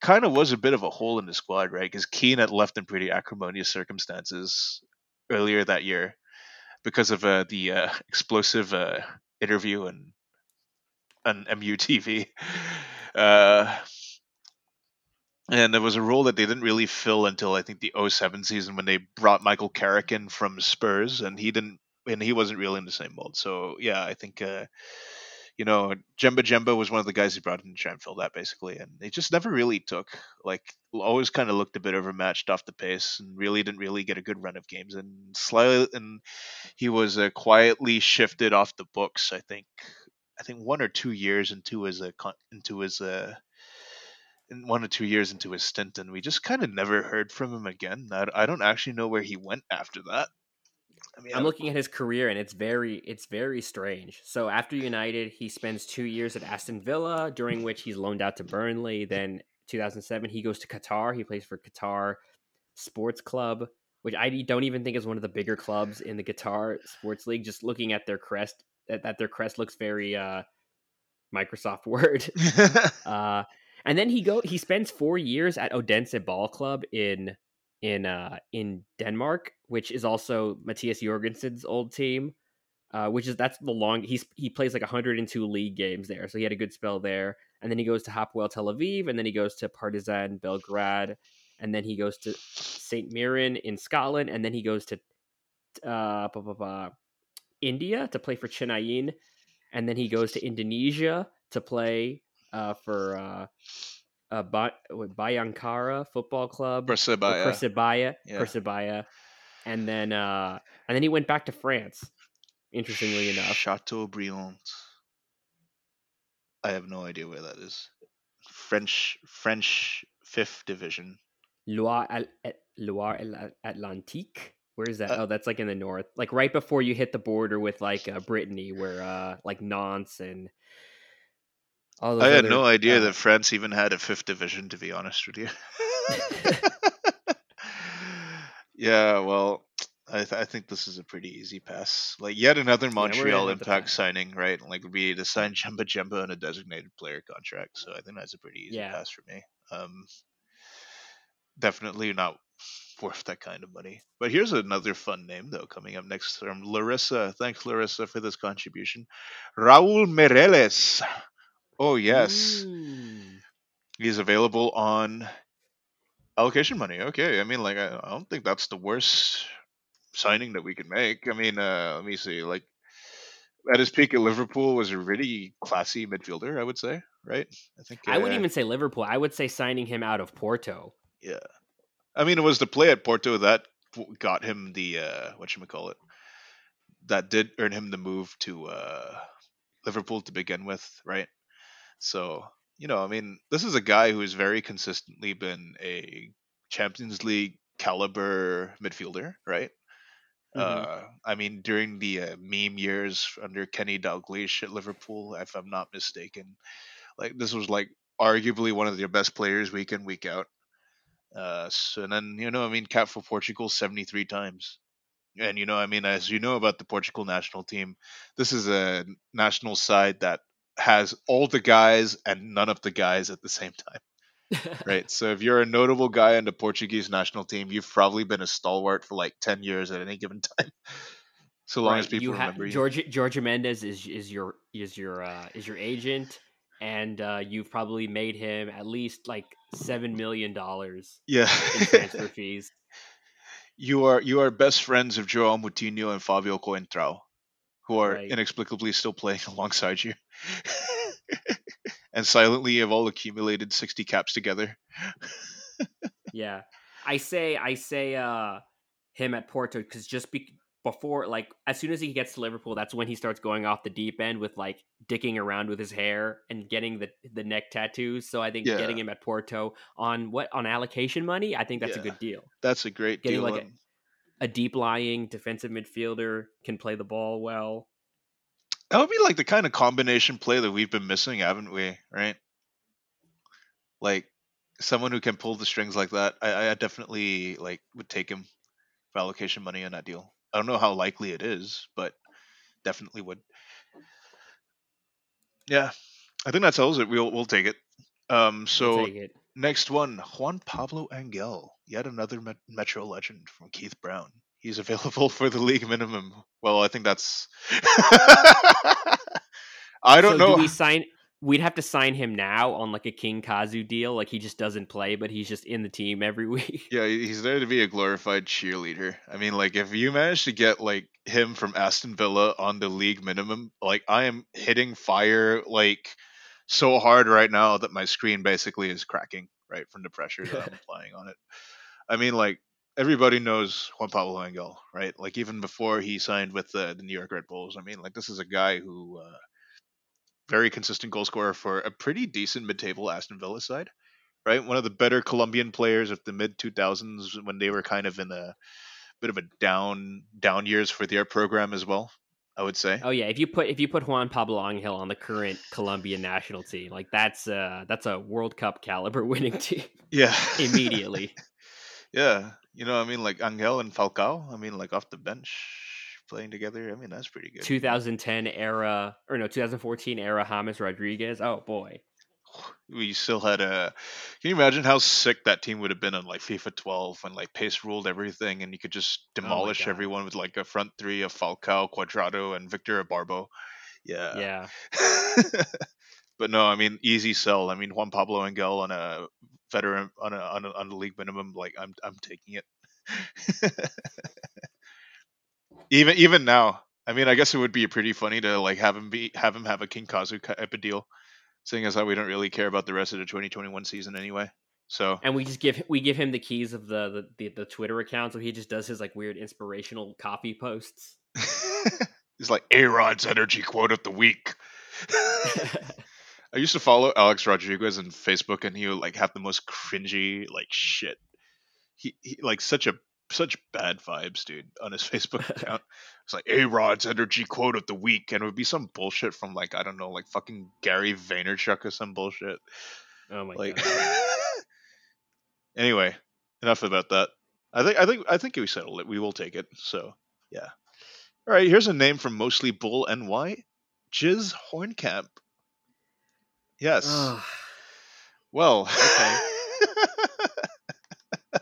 kind of was a bit of a hole in the squad, right? Because Keane had left in pretty acrimonious circumstances earlier that year because of uh, the uh, *laughs* explosive uh, interview and on MUTV. And it was a role that they didn't really fill until I think the 07 season when they brought Michael Carrick in from Spurs, and he didn't, and he wasn't really in the same mold. So yeah, I think uh, you know Djemba-Djemba was one of the guys he brought in to try and fill that basically, and it just never really took. Like always, kind of looked a bit overmatched off the pace, and really didn't really get a good run of games. And slightly, and he was uh, quietly shifted off the books. I think, I think one or two years into his uh, into his uh, one or two years into his stint, and we just kind of never heard from him again. I, I don't actually know where he went after that. I mean, I'm looking at his career and it's very it's very strange. So after United, he spends two years at Aston Villa, during which he's loaned out to Burnley. Then 2007, he goes to Qatar. He plays for Qatar Sports Club, which I don't even think is one of the bigger clubs in the Qatar Sports League. Just looking at their crest, that, that their crest looks very uh, Microsoft *laughs* Word. *laughs* Uh, and then he go he spends four years at Odense Ball Club in in uh, in Denmark, which is also Matthias Jorgensen's old team. Uh, which is that's the long he's he plays like 102 league games there, so he had a good spell there. And then he goes to Hapoel Tel Aviv, and then he goes to Partizan Belgrade, and then he goes to Saint Mirren in Scotland, and then he goes to uh, blah, blah, blah, India to play for Chennai, and then he goes to Indonesia to play uh, for uh, uh, ba- what, Bhayangkara Football Club, or Persebaya. Persebaya, Yeah. Persebaya, and then uh, and then he went back to France. Interestingly enough, Châteaubriant. I have no idea where that is. French French fifth division. Loire, Loire Atlantique. Where is that? Uh, oh, that's like in the north, like right before you hit the border with like uh, Brittany, where uh, like Nantes and. I had other, no idea uh, that France even had a fifth division. To be honest with you. *laughs* yeah, well, I, th- I think this is a pretty easy pass. Like yet another Montreal to Impact signing, right? Like be to sign Djemba-Djemba on a designated player contract. So I think that's a pretty easy Yeah. pass for me. Um, definitely not worth that kind of money. But here's another fun name though coming up next from Larissa. Thanks Larissa for this contribution. Raul Meireles. Oh yes. Mm. He's available on allocation money. Okay, I mean, like, I, I don't think that's the worst signing that we could make. I mean, uh, let me see. Like, at his peak at Liverpool, was a really classy midfielder. I would say. right? I think I wouldn't uh, even say Liverpool. I would say signing him out of Porto. Yeah, I mean, it was the play at Porto that got him the uh, what you call it. That did earn him the move to uh, Liverpool to begin with, right? So you know, I mean, this is a guy who has very consistently been a Champions League caliber midfielder, right? Mhm. Uh, I mean, during the uh, meme years under Kenny Dalglish at Liverpool, if I'm not mistaken, like this was like arguably one of their best players week in week out. Uh, so and then you know, I mean, cap for Portugal 73 times, and you know, I mean, as you know about the Portugal national team, this is a national side that has all the guys and none of the guys at the same time *laughs* right? So if you're a notable guy on the Portuguese national team, you've probably been a stalwart for like ten years at any given *laughs* time. so long as people you ha- remember you. George George Mendes is is your is your uh, is your agent, and uh, you've probably made him at least like seven million dollars yeah, in *laughs* transfer fees. you are you are best friends of Joao Moutinho and Fabio Coentrao, who are Right. inexplicably still playing *laughs* alongside you. *laughs* and silently have all accumulated 60 caps together. Yeah, I say I say uh him at Porto because just be- before like as soon as he gets to Liverpool, that's when he starts going off the deep end with like dicking around with his hair and getting the the neck tattoos. So I think Yeah. getting him at Porto on what on allocation money, I think that's Yeah. a good deal. That's a great Getting deal. like A deep lying defensive midfielder can play the ball well. That would be like the kind of combination play that we've been missing, haven't we? Right? Like someone who can pull the strings like that. I, I definitely like would take him for allocation money on that deal. I don't know how likely it is, but definitely would. Yeah, I think that tells it. We'll we'll take it. Um, We'll so take it. next one, Juan Pablo Angel, yet another Met- Metro legend from Keith Brown. He's *laughs* available for the league minimum. Well, I think that's. *laughs* I don't so know. Do we sign? We'd have to sign him now on like a King Kazu deal. Like he just doesn't play, but he's just in the team every *laughs* week. Yeah, he's there to be a glorified cheerleader. I mean, like if you manage to get like him from Aston Villa on the league minimum, like I am hitting fire like so hard right now that my screen basically is cracking right from the pressure that I'm applying on it. I mean, like everybody knows Juan Pablo Angel, right? Like even before he signed with the, the New York Red Bulls. I mean, like this is a guy who uh, very consistent goal scorer for a pretty decent mid-table Aston Villa side right? One of the better Colombian players of the mid 2000s when they were kind of in a bit of a down down years for their program as well. I would say. Oh yeah, if you put if you put Juan Pablo Angel on the current Colombian national team, like that's uh that's a World Cup caliber winning *laughs* team Yeah. immediately. *laughs* yeah. You know, I mean, like Angel and Falcao. I mean, like off the bench playing together. I mean, that's pretty good. 2010 era or no 2014 era James Rodriguez. Oh boy, We still had a. Can you imagine how sick that team would have been on like FIFA 12 when like pace ruled everything and you could just oh demolish God. everyone with like a front three of Falcao, Cuadrado, and Victor Ibarbo. Yeah. yeah. *laughs* but no, I mean easy sell. I mean Juan Pablo Angel on a veteran on a on a, on a league minimum, like I'm I'm taking it. *laughs* even even now, I mean, I guess it would be pretty funny to like have him be have him have a King Kazu type of deal, seeing as how we don't really care about the rest of the 2021 season anyway. So And we just give we give him the keys of the the, the, the Twitter account, so he just does his like weird inspirational copy posts. *laughs* it's like A Rod's energy quote of the week. *laughs* I used to follow Alex Rodriguez on Facebook, and he would like have the most cringy like shit. He, he like such a such bad vibes, dude, on his *laughs* Facebook account. It's like A Rod's energy quote of the week, and it would be some bullshit from like I don't know, like fucking Gary Vaynerchuk or some bullshit. oh my Like, god. *laughs* anyway, enough about that. I think I think I think we settled it. We will take it. So yeah. All right. Here's a name from mostly Bull NY, Jizz Hornkamp. Yes. Well, Okay. *laughs*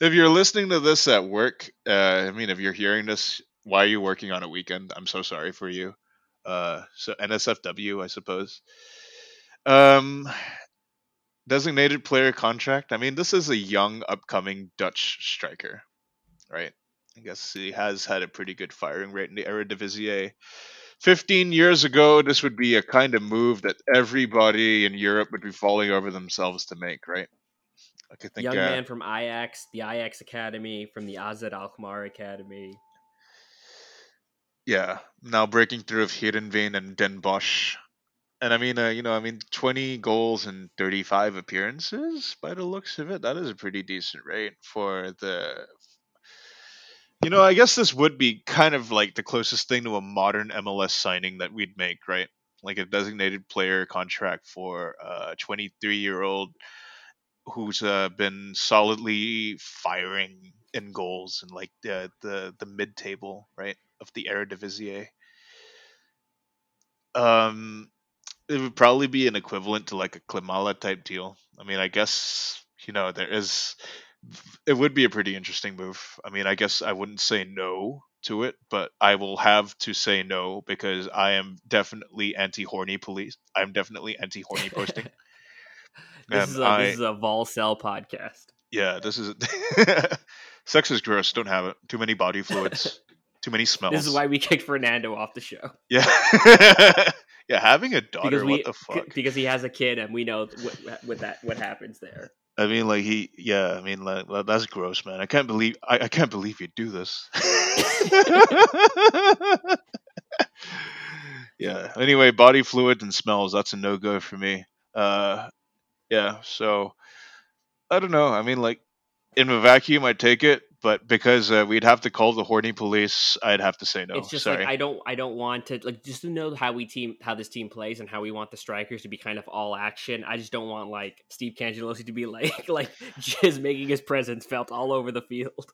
if you're listening to this at work, uh, I mean, if you're hearing this, why are you working on a weekend? I'm so sorry for you. Uh, so NSFW, I suppose. Um, designated player contract. I mean, this is a young, upcoming Dutch striker, right? I guess he has had a pretty good firing rate in the Eredivisie. 15 years ago, this would be a kind of move that everybody in Europe would be falling over themselves to make, right? I think, Young uh, man from Ajax, the Ajax Academy, from the AZ Alkmaar Academy. Yeah, now breaking through of Heerenveen and Den Bosch. And I mean, uh, you know, I mean, 20 goals and 35 appearances by the looks of it. That is a pretty decent rate for the you know, I guess this would be kind of like the closest thing to a modern MLS signing that we'd make, right? Like a designated player contract for a 23 year old who's uh, been solidly firing in goals in like the the, the mid table, right, of the Eredivisie. Um, it would probably be an equivalent to like a Klimala type deal. I mean, I guess you know there is it would be a pretty interesting move. I mean, I guess I wouldn't say no to it, but I will have to say no because I am definitely anti horny police. I'm definitely anti horny posting. *laughs* this, is a, I, this is a Vol Cell podcast. Yeah, this is *laughs* sex is gross. Don't have it. Too many body fluids. *laughs* Too many smells. This is why we kicked Fernando off the show. Yeah. yeah, having a daughter, we, what the fuck? Because he has a kid, and we know what, what that what happens there. I mean, like he, yeah. I mean, like that's gross, man. I can't believe, I, I can't believe you do this. *laughs* yeah. Anyway, body fluid and smells. That's a no go for me. Uh, yeah. So I don't know. I mean, like in a vacuum, I take it but because uh, we'd have to call the horny police, I'd have to say no. It's just Sorry. like I don't, I don't want to like just to know how we team, how this team plays, and how we want the strikers to be kind of all action. I just don't want like Steve Cangelosi to be *laughs* like, like just making his presence felt all over the field.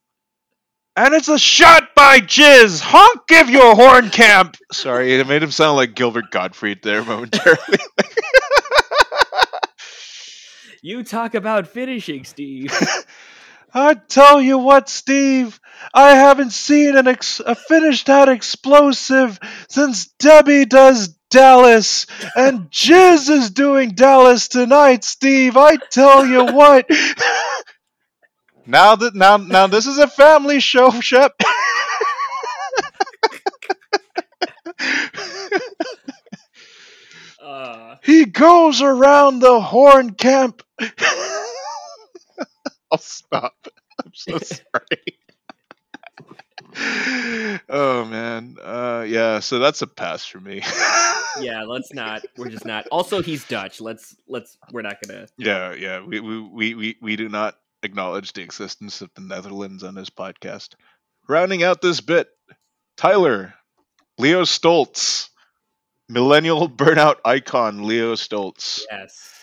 And it's a shot by Jizz. Honk, give your horn camp. Sorry, it made him sound like Gilbert Gottfried there momentarily. *laughs* you talk about finishing, Steve. *laughs* I tell you what, Steve, I haven't seen an ex- a finished out explosive since Debbie does Dallas, and Jizz is doing Dallas tonight, Steve. I tell you what. *laughs* now that now now this is a family show, Shep. *laughs* uh. He goes around the horn camp. *laughs* Stop. *laughs* I'm so *laughs* sorry. oh man. Uh yeah, so that's a pass for me. *laughs* yeah, let's not. We're just not. Also, he's Dutch. Let's let's we're not going to Yeah, yeah. We, we we we do not acknowledge the existence of the Netherlands on this podcast. Rounding out this bit, Tyler, Leo Stolz, millennial burnout icon Leo Stolz. Yes.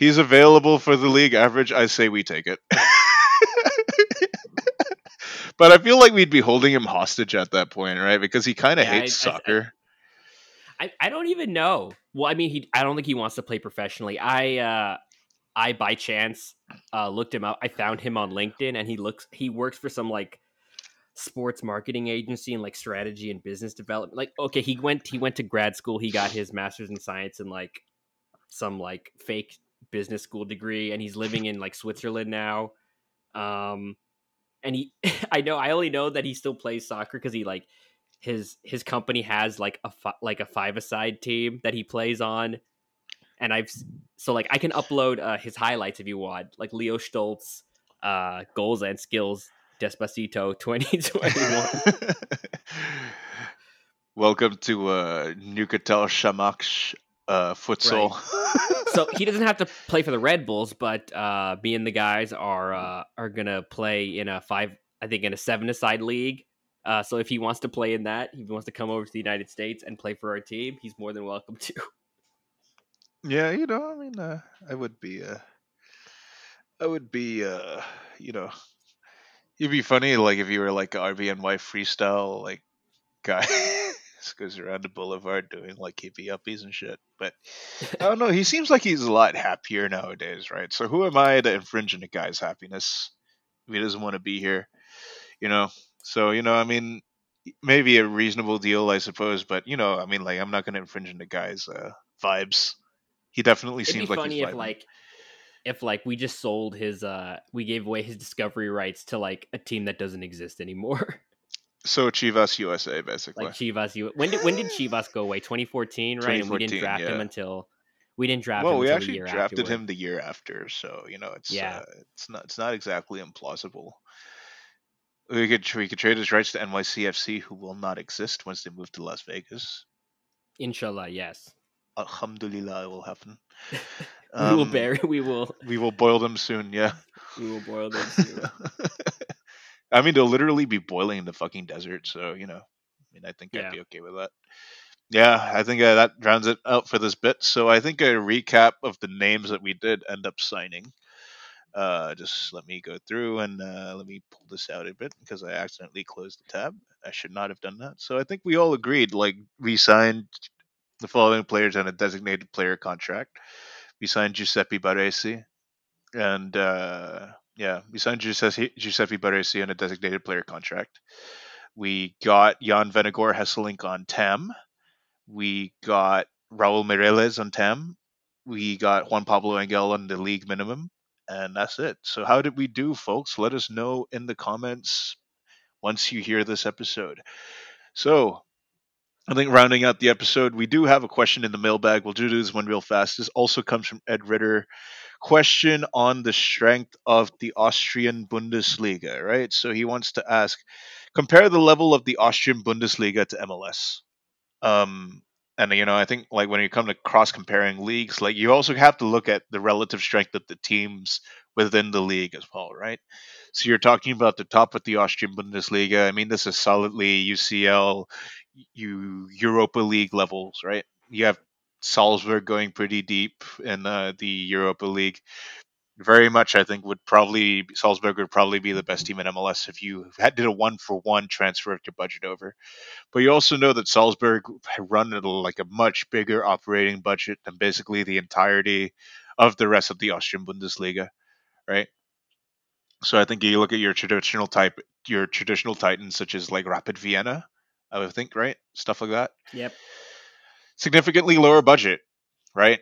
He's available for the league average. I say we take it. *laughs* but I feel like we'd be holding him hostage at that point, right? Because he kind of yeah, hates I, soccer. I, I, I, don't even know. Well, I mean, he. I don't think he wants to play professionally. I, uh, I by chance uh, looked him up. I found him on LinkedIn, and he looks. He works for some like sports marketing agency and like strategy and business development. Like, okay, he went. He went to grad school. He got his master's in science and like some like fake business school degree and he's living in like Switzerland now. Um, and he, *laughs* I know, I only know that he still plays soccer because he like his his company has like a fi- like a five aside team that he plays on, and I've so like I can upload uh, his highlights if you want, like Leo Stolz, uh, goals and skills, Despacito, *laughs* twenty twenty one. *laughs* Welcome to uh, Nukatel Shamaksh uh, futsal. Right. *laughs* so he doesn't have to play for the Red Bulls, but uh, me and the guys are uh, are gonna play in a five, I think, in a seven-a-side league. Uh, so if he wants to play in that, he wants to come over to the United States and play for our team, he's more than welcome to. Yeah, you know, I mean, uh, I would be, uh, I would be, uh, you know, it'd be funny like if you were like a RBNY freestyle like guy. *laughs* just goes around the boulevard doing like hippie uppies and shit. But I don't *laughs* know. He seems like he's a lot happier nowadays, right? So who am I to infringe on a guy's happiness if he doesn't want to be here? You know. So you know, I mean, maybe a reasonable deal, I suppose. But you know, I mean, like I'm not going to infringe on the guy's uh, vibes. He definitely It'd seems be like funny if like if like we just sold his uh we gave away his discovery rights to like a team that doesn't exist anymore. *laughs* So Chivas USA, basically. Like Chivas, you when did when did Chivas go away? 2014, right? And we didn't 2014, draft him until we didn't draft well, him we actually year drafted afterward. him the year after, so you know it's Yeah. uh, it's not it's not exactly implausible. We could we could trade his rights to NYCFC, who will not exist once they move to Las Vegas. Inshallah, yes. Alhamdulillah, it will happen. *laughs* we will Um, bury. We will. We will boil them soon. Yeah. We will boil them *laughs* soon. I mean, they'll literally be boiling in the fucking desert. So you know, I mean, I think Yeah. I'd be okay with that. Yeah, I think uh, that rounds it out for this bit. So I think a recap of the names that we did end up signing. Uh, just let me go through and uh, let me pull this out a bit because I accidentally closed the tab. I should not have done that. So I think we all agreed. Like we signed the following players on a designated player contract. We signed Giuseppe Baresi, and uh, yeah, we signed Giuseppe, Giuseppe Baresi on a designated player contract. We got Jan Vennegoor Hesselink on TAM. We got Raul Meireles on TAM. We got Juan Pablo Angel on the league minimum. And that's it. So, how did we do, folks? Let us know in the comments once you hear this episode. So, I think rounding out the episode, we do have a question in the mailbag. We'll do this one real fast. This also comes from Ed Ritter. Question on the strength of the Austrian Bundesliga, right? So he wants to ask compare the level of the Austrian Bundesliga to MLS. Um, and you know, I think like when you come to cross comparing leagues, like you also have to look at the relative strength of the teams within the league as well, right? So you're talking about the top of the Austrian Bundesliga. I mean, this is solidly UCL, you Europa League levels, right? You have Salzburg going pretty deep in uh, the Europa League. Very much, I think, would probably Salzburg would probably be the best team in MLS if you had did a one for one transfer of your budget over. But you also know that Salzburg run at like a much bigger operating budget than basically the entirety of the rest of the Austrian Bundesliga, right? So I think you look at your traditional type, your traditional titans such as like Rapid Vienna, I would think, right? Stuff like that Yep. significantly lower budget, right?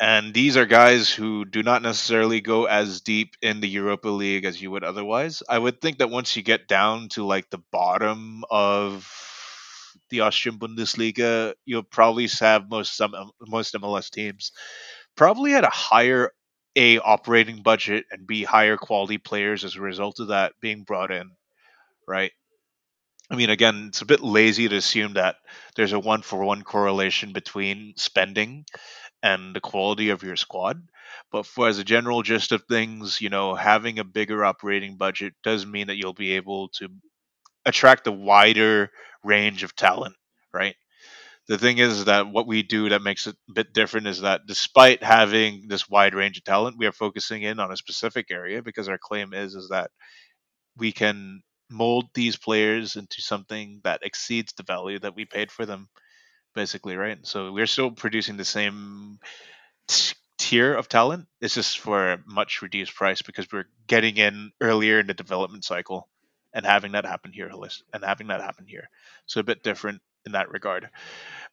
And these are guys who do not necessarily go as deep in the Europa League as you would otherwise. I would think that once you get down to like the bottom of the Austrian Bundesliga, you'll probably have most some most MLS teams probably at a higher a operating budget and b higher quality players as a result of that being brought in, right? I mean, again, it's a bit lazy to assume that there's a one for one correlation between spending and the quality of your squad. But for as a general gist of things, you know, having a bigger operating budget does mean that you'll be able to attract a wider range of talent, right? The thing is that what we do that makes it a bit different is that despite having this wide range of talent, we are focusing in on a specific area because our claim is is that we can mold these players into something that exceeds the value that we paid for them basically right? So we're still producing the same t- tier of talent. It's just for a much reduced price because we're getting in earlier in the development cycle and having that happen here and having that happen here. So a bit different in that regard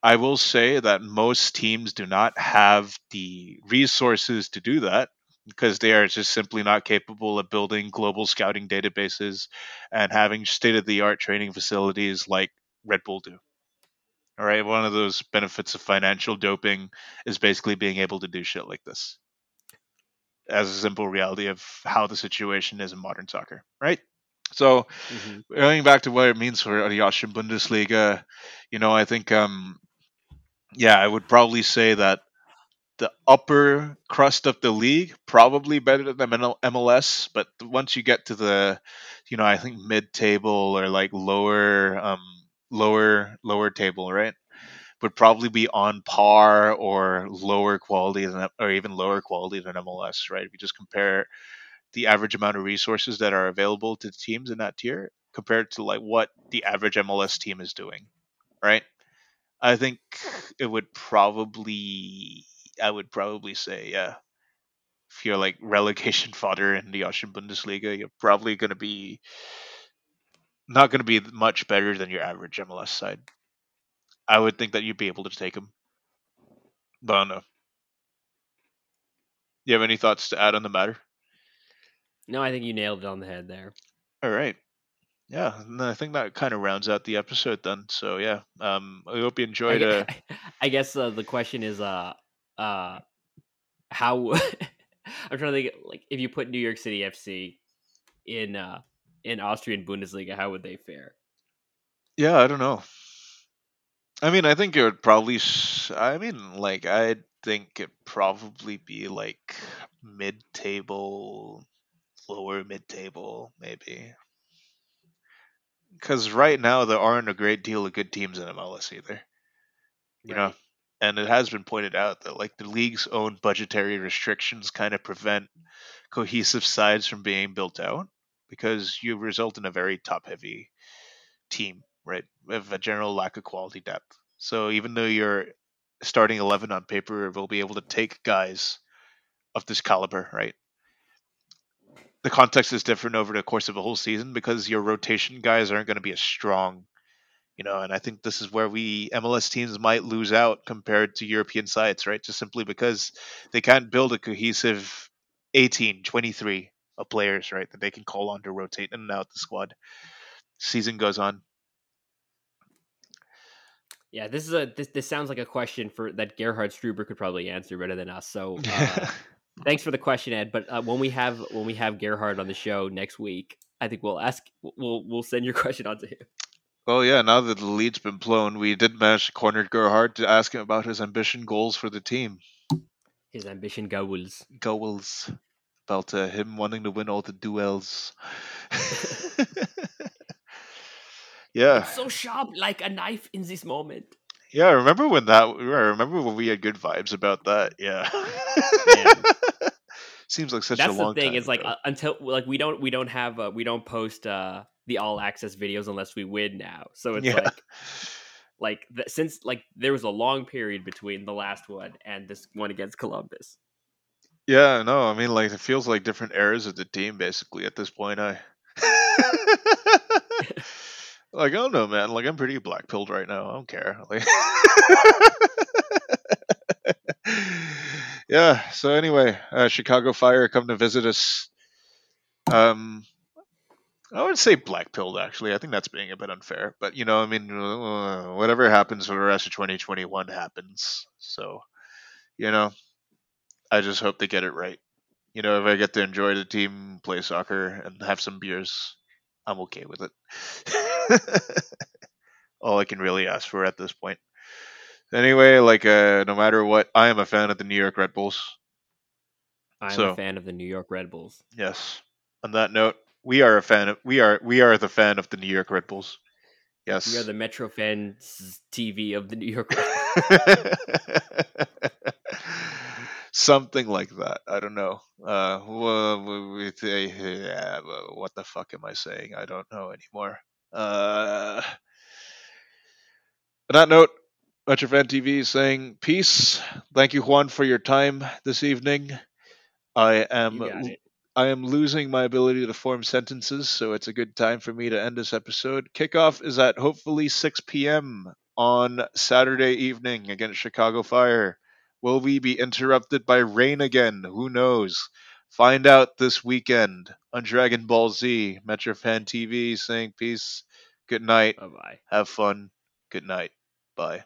i will say that most teams do not have the resources to do that because they are just simply not capable of building global scouting databases and having state of the art training facilities like Red Bull do. All right, one of those benefits of financial doping is basically being able to do shit like this. As a simple reality of how the situation is in modern soccer, right? So, Mhm. going back to what it means for the Austrian Bundesliga, you know, I think, um, yeah, I would probably say that the upper crust of the league probably better than MLS, but once you get to the, you know, I think mid-table or like lower, um, lower, lower table, right, would probably be on par or lower quality than, or even lower quality than MLS, right? If you just compare the average amount of resources that are available to the teams in that tier compared to like what the average MLS team is doing, right? I think it would probably I would probably say yeah. If you're like relegation *laughs* fodder in the Austrian Bundesliga, you're probably going to be not going to be much better than your average MLS side. I would think that you'd be able to take them, but I don't know. You have any thoughts to add on the matter? No, I think you nailed it on the head there. All right. yeah, and I think that kind of rounds out the episode then. So yeah, um, I hope you I, enjoyed. gue- Uh, *laughs* I guess uh, the question is uh uh how *laughs* I'm trying to think like if you put New York City FC in uh in Austrian Bundesliga, how would they fare? yeah, I don't know. I mean, I think it would probably. I mean, like, I think it'd probably be like mid-table, lower mid-table, maybe. Because right now there aren't a great deal of good teams in MLS either. You know, and it has been pointed out that like the league's own budgetary restrictions kind of prevent cohesive sides from being built out because you result in a very top-heavy team, right? With a general lack of quality depth. So even though you're starting 11 on paper will be able to take guys of this caliber, right? The context is different over the course of a whole season because your rotation guys aren't going to be as strong, you know. And I think this is where we MLS teams might lose out compared to European sides, right? Just simply because they can't build a cohesive 18, 23 of players, right, that they can call on to rotate in and out the squad. Season goes on. Yeah, this is a this, this sounds like a question for that Gerhard Struber could probably answer better than us. So *laughs* uh, thanks for the question, Ed. But uh, when we have when we have Gerhard on the show next week, I think we'll ask we'll we'll send your *laughs* question on to him. Well, yeah, now that the lead's been blown, we did manage to corner Gerhard to ask him about his ambition goals for the team. His ambition goals. Goals. About uh, him wanting to win all the duels. *laughs* *laughs* yeah. So sharp, like a knife in this moment. Yeah, I remember when that. I remember when we had good vibes about that. Yeah. *laughs* Seems like such That's a the long thing. time It's like uh, until like we don't we don't have uh, we don't post uh the all access videos unless we win now. So it's Yeah. like like th- since like there was a long period between the last one and this one against Columbus. Yeah, no, I mean, like it feels like different eras of the team basically at this point. I *laughs* *laughs* like, don't know, man. Like, I'm pretty black pilled right now. I don't care. Like, *laughs* yeah. So anyway, uh, Chicago Fire come to visit us. Um, I would say black pilled actually. I think that's being a bit unfair, but you know, I mean, uh, whatever happens for the rest of 2021 happens. So, you know, I just hope they get it right. You know, if I get to enjoy the team, play soccer, and have some beers, I'm okay with it. *laughs* All I can really ask for at this point. Anyway, like uh, no matter what, I am a fan of the New York Red Bulls. I'm So- a fan of the New York Red Bulls. Yes. On that note, we are a fan of we are we are the fan of the New York Red Bulls. Yes. We are the Metro fans TV of the New York Red Bulls. *laughs* Something like that. I don't know. Uh, wha- wha- with a- yeah, wha- what the fuck am I saying? I don't know anymore. Uh, on that note, Metrofan TV is saying peace. Thank you, Juan, for your time this evening. I am You got it. I am losing my ability to form sentences, so it's a good time for me to end this episode. Kickoff is at hopefully 6 p.m. on Saturday evening against Chicago Fire. Will we be interrupted by rain again? Who knows? Find out this weekend on Dragon Ball Z. Metrofan TV saying peace. Good night. Bye bye. Have fun. Good night. Bye.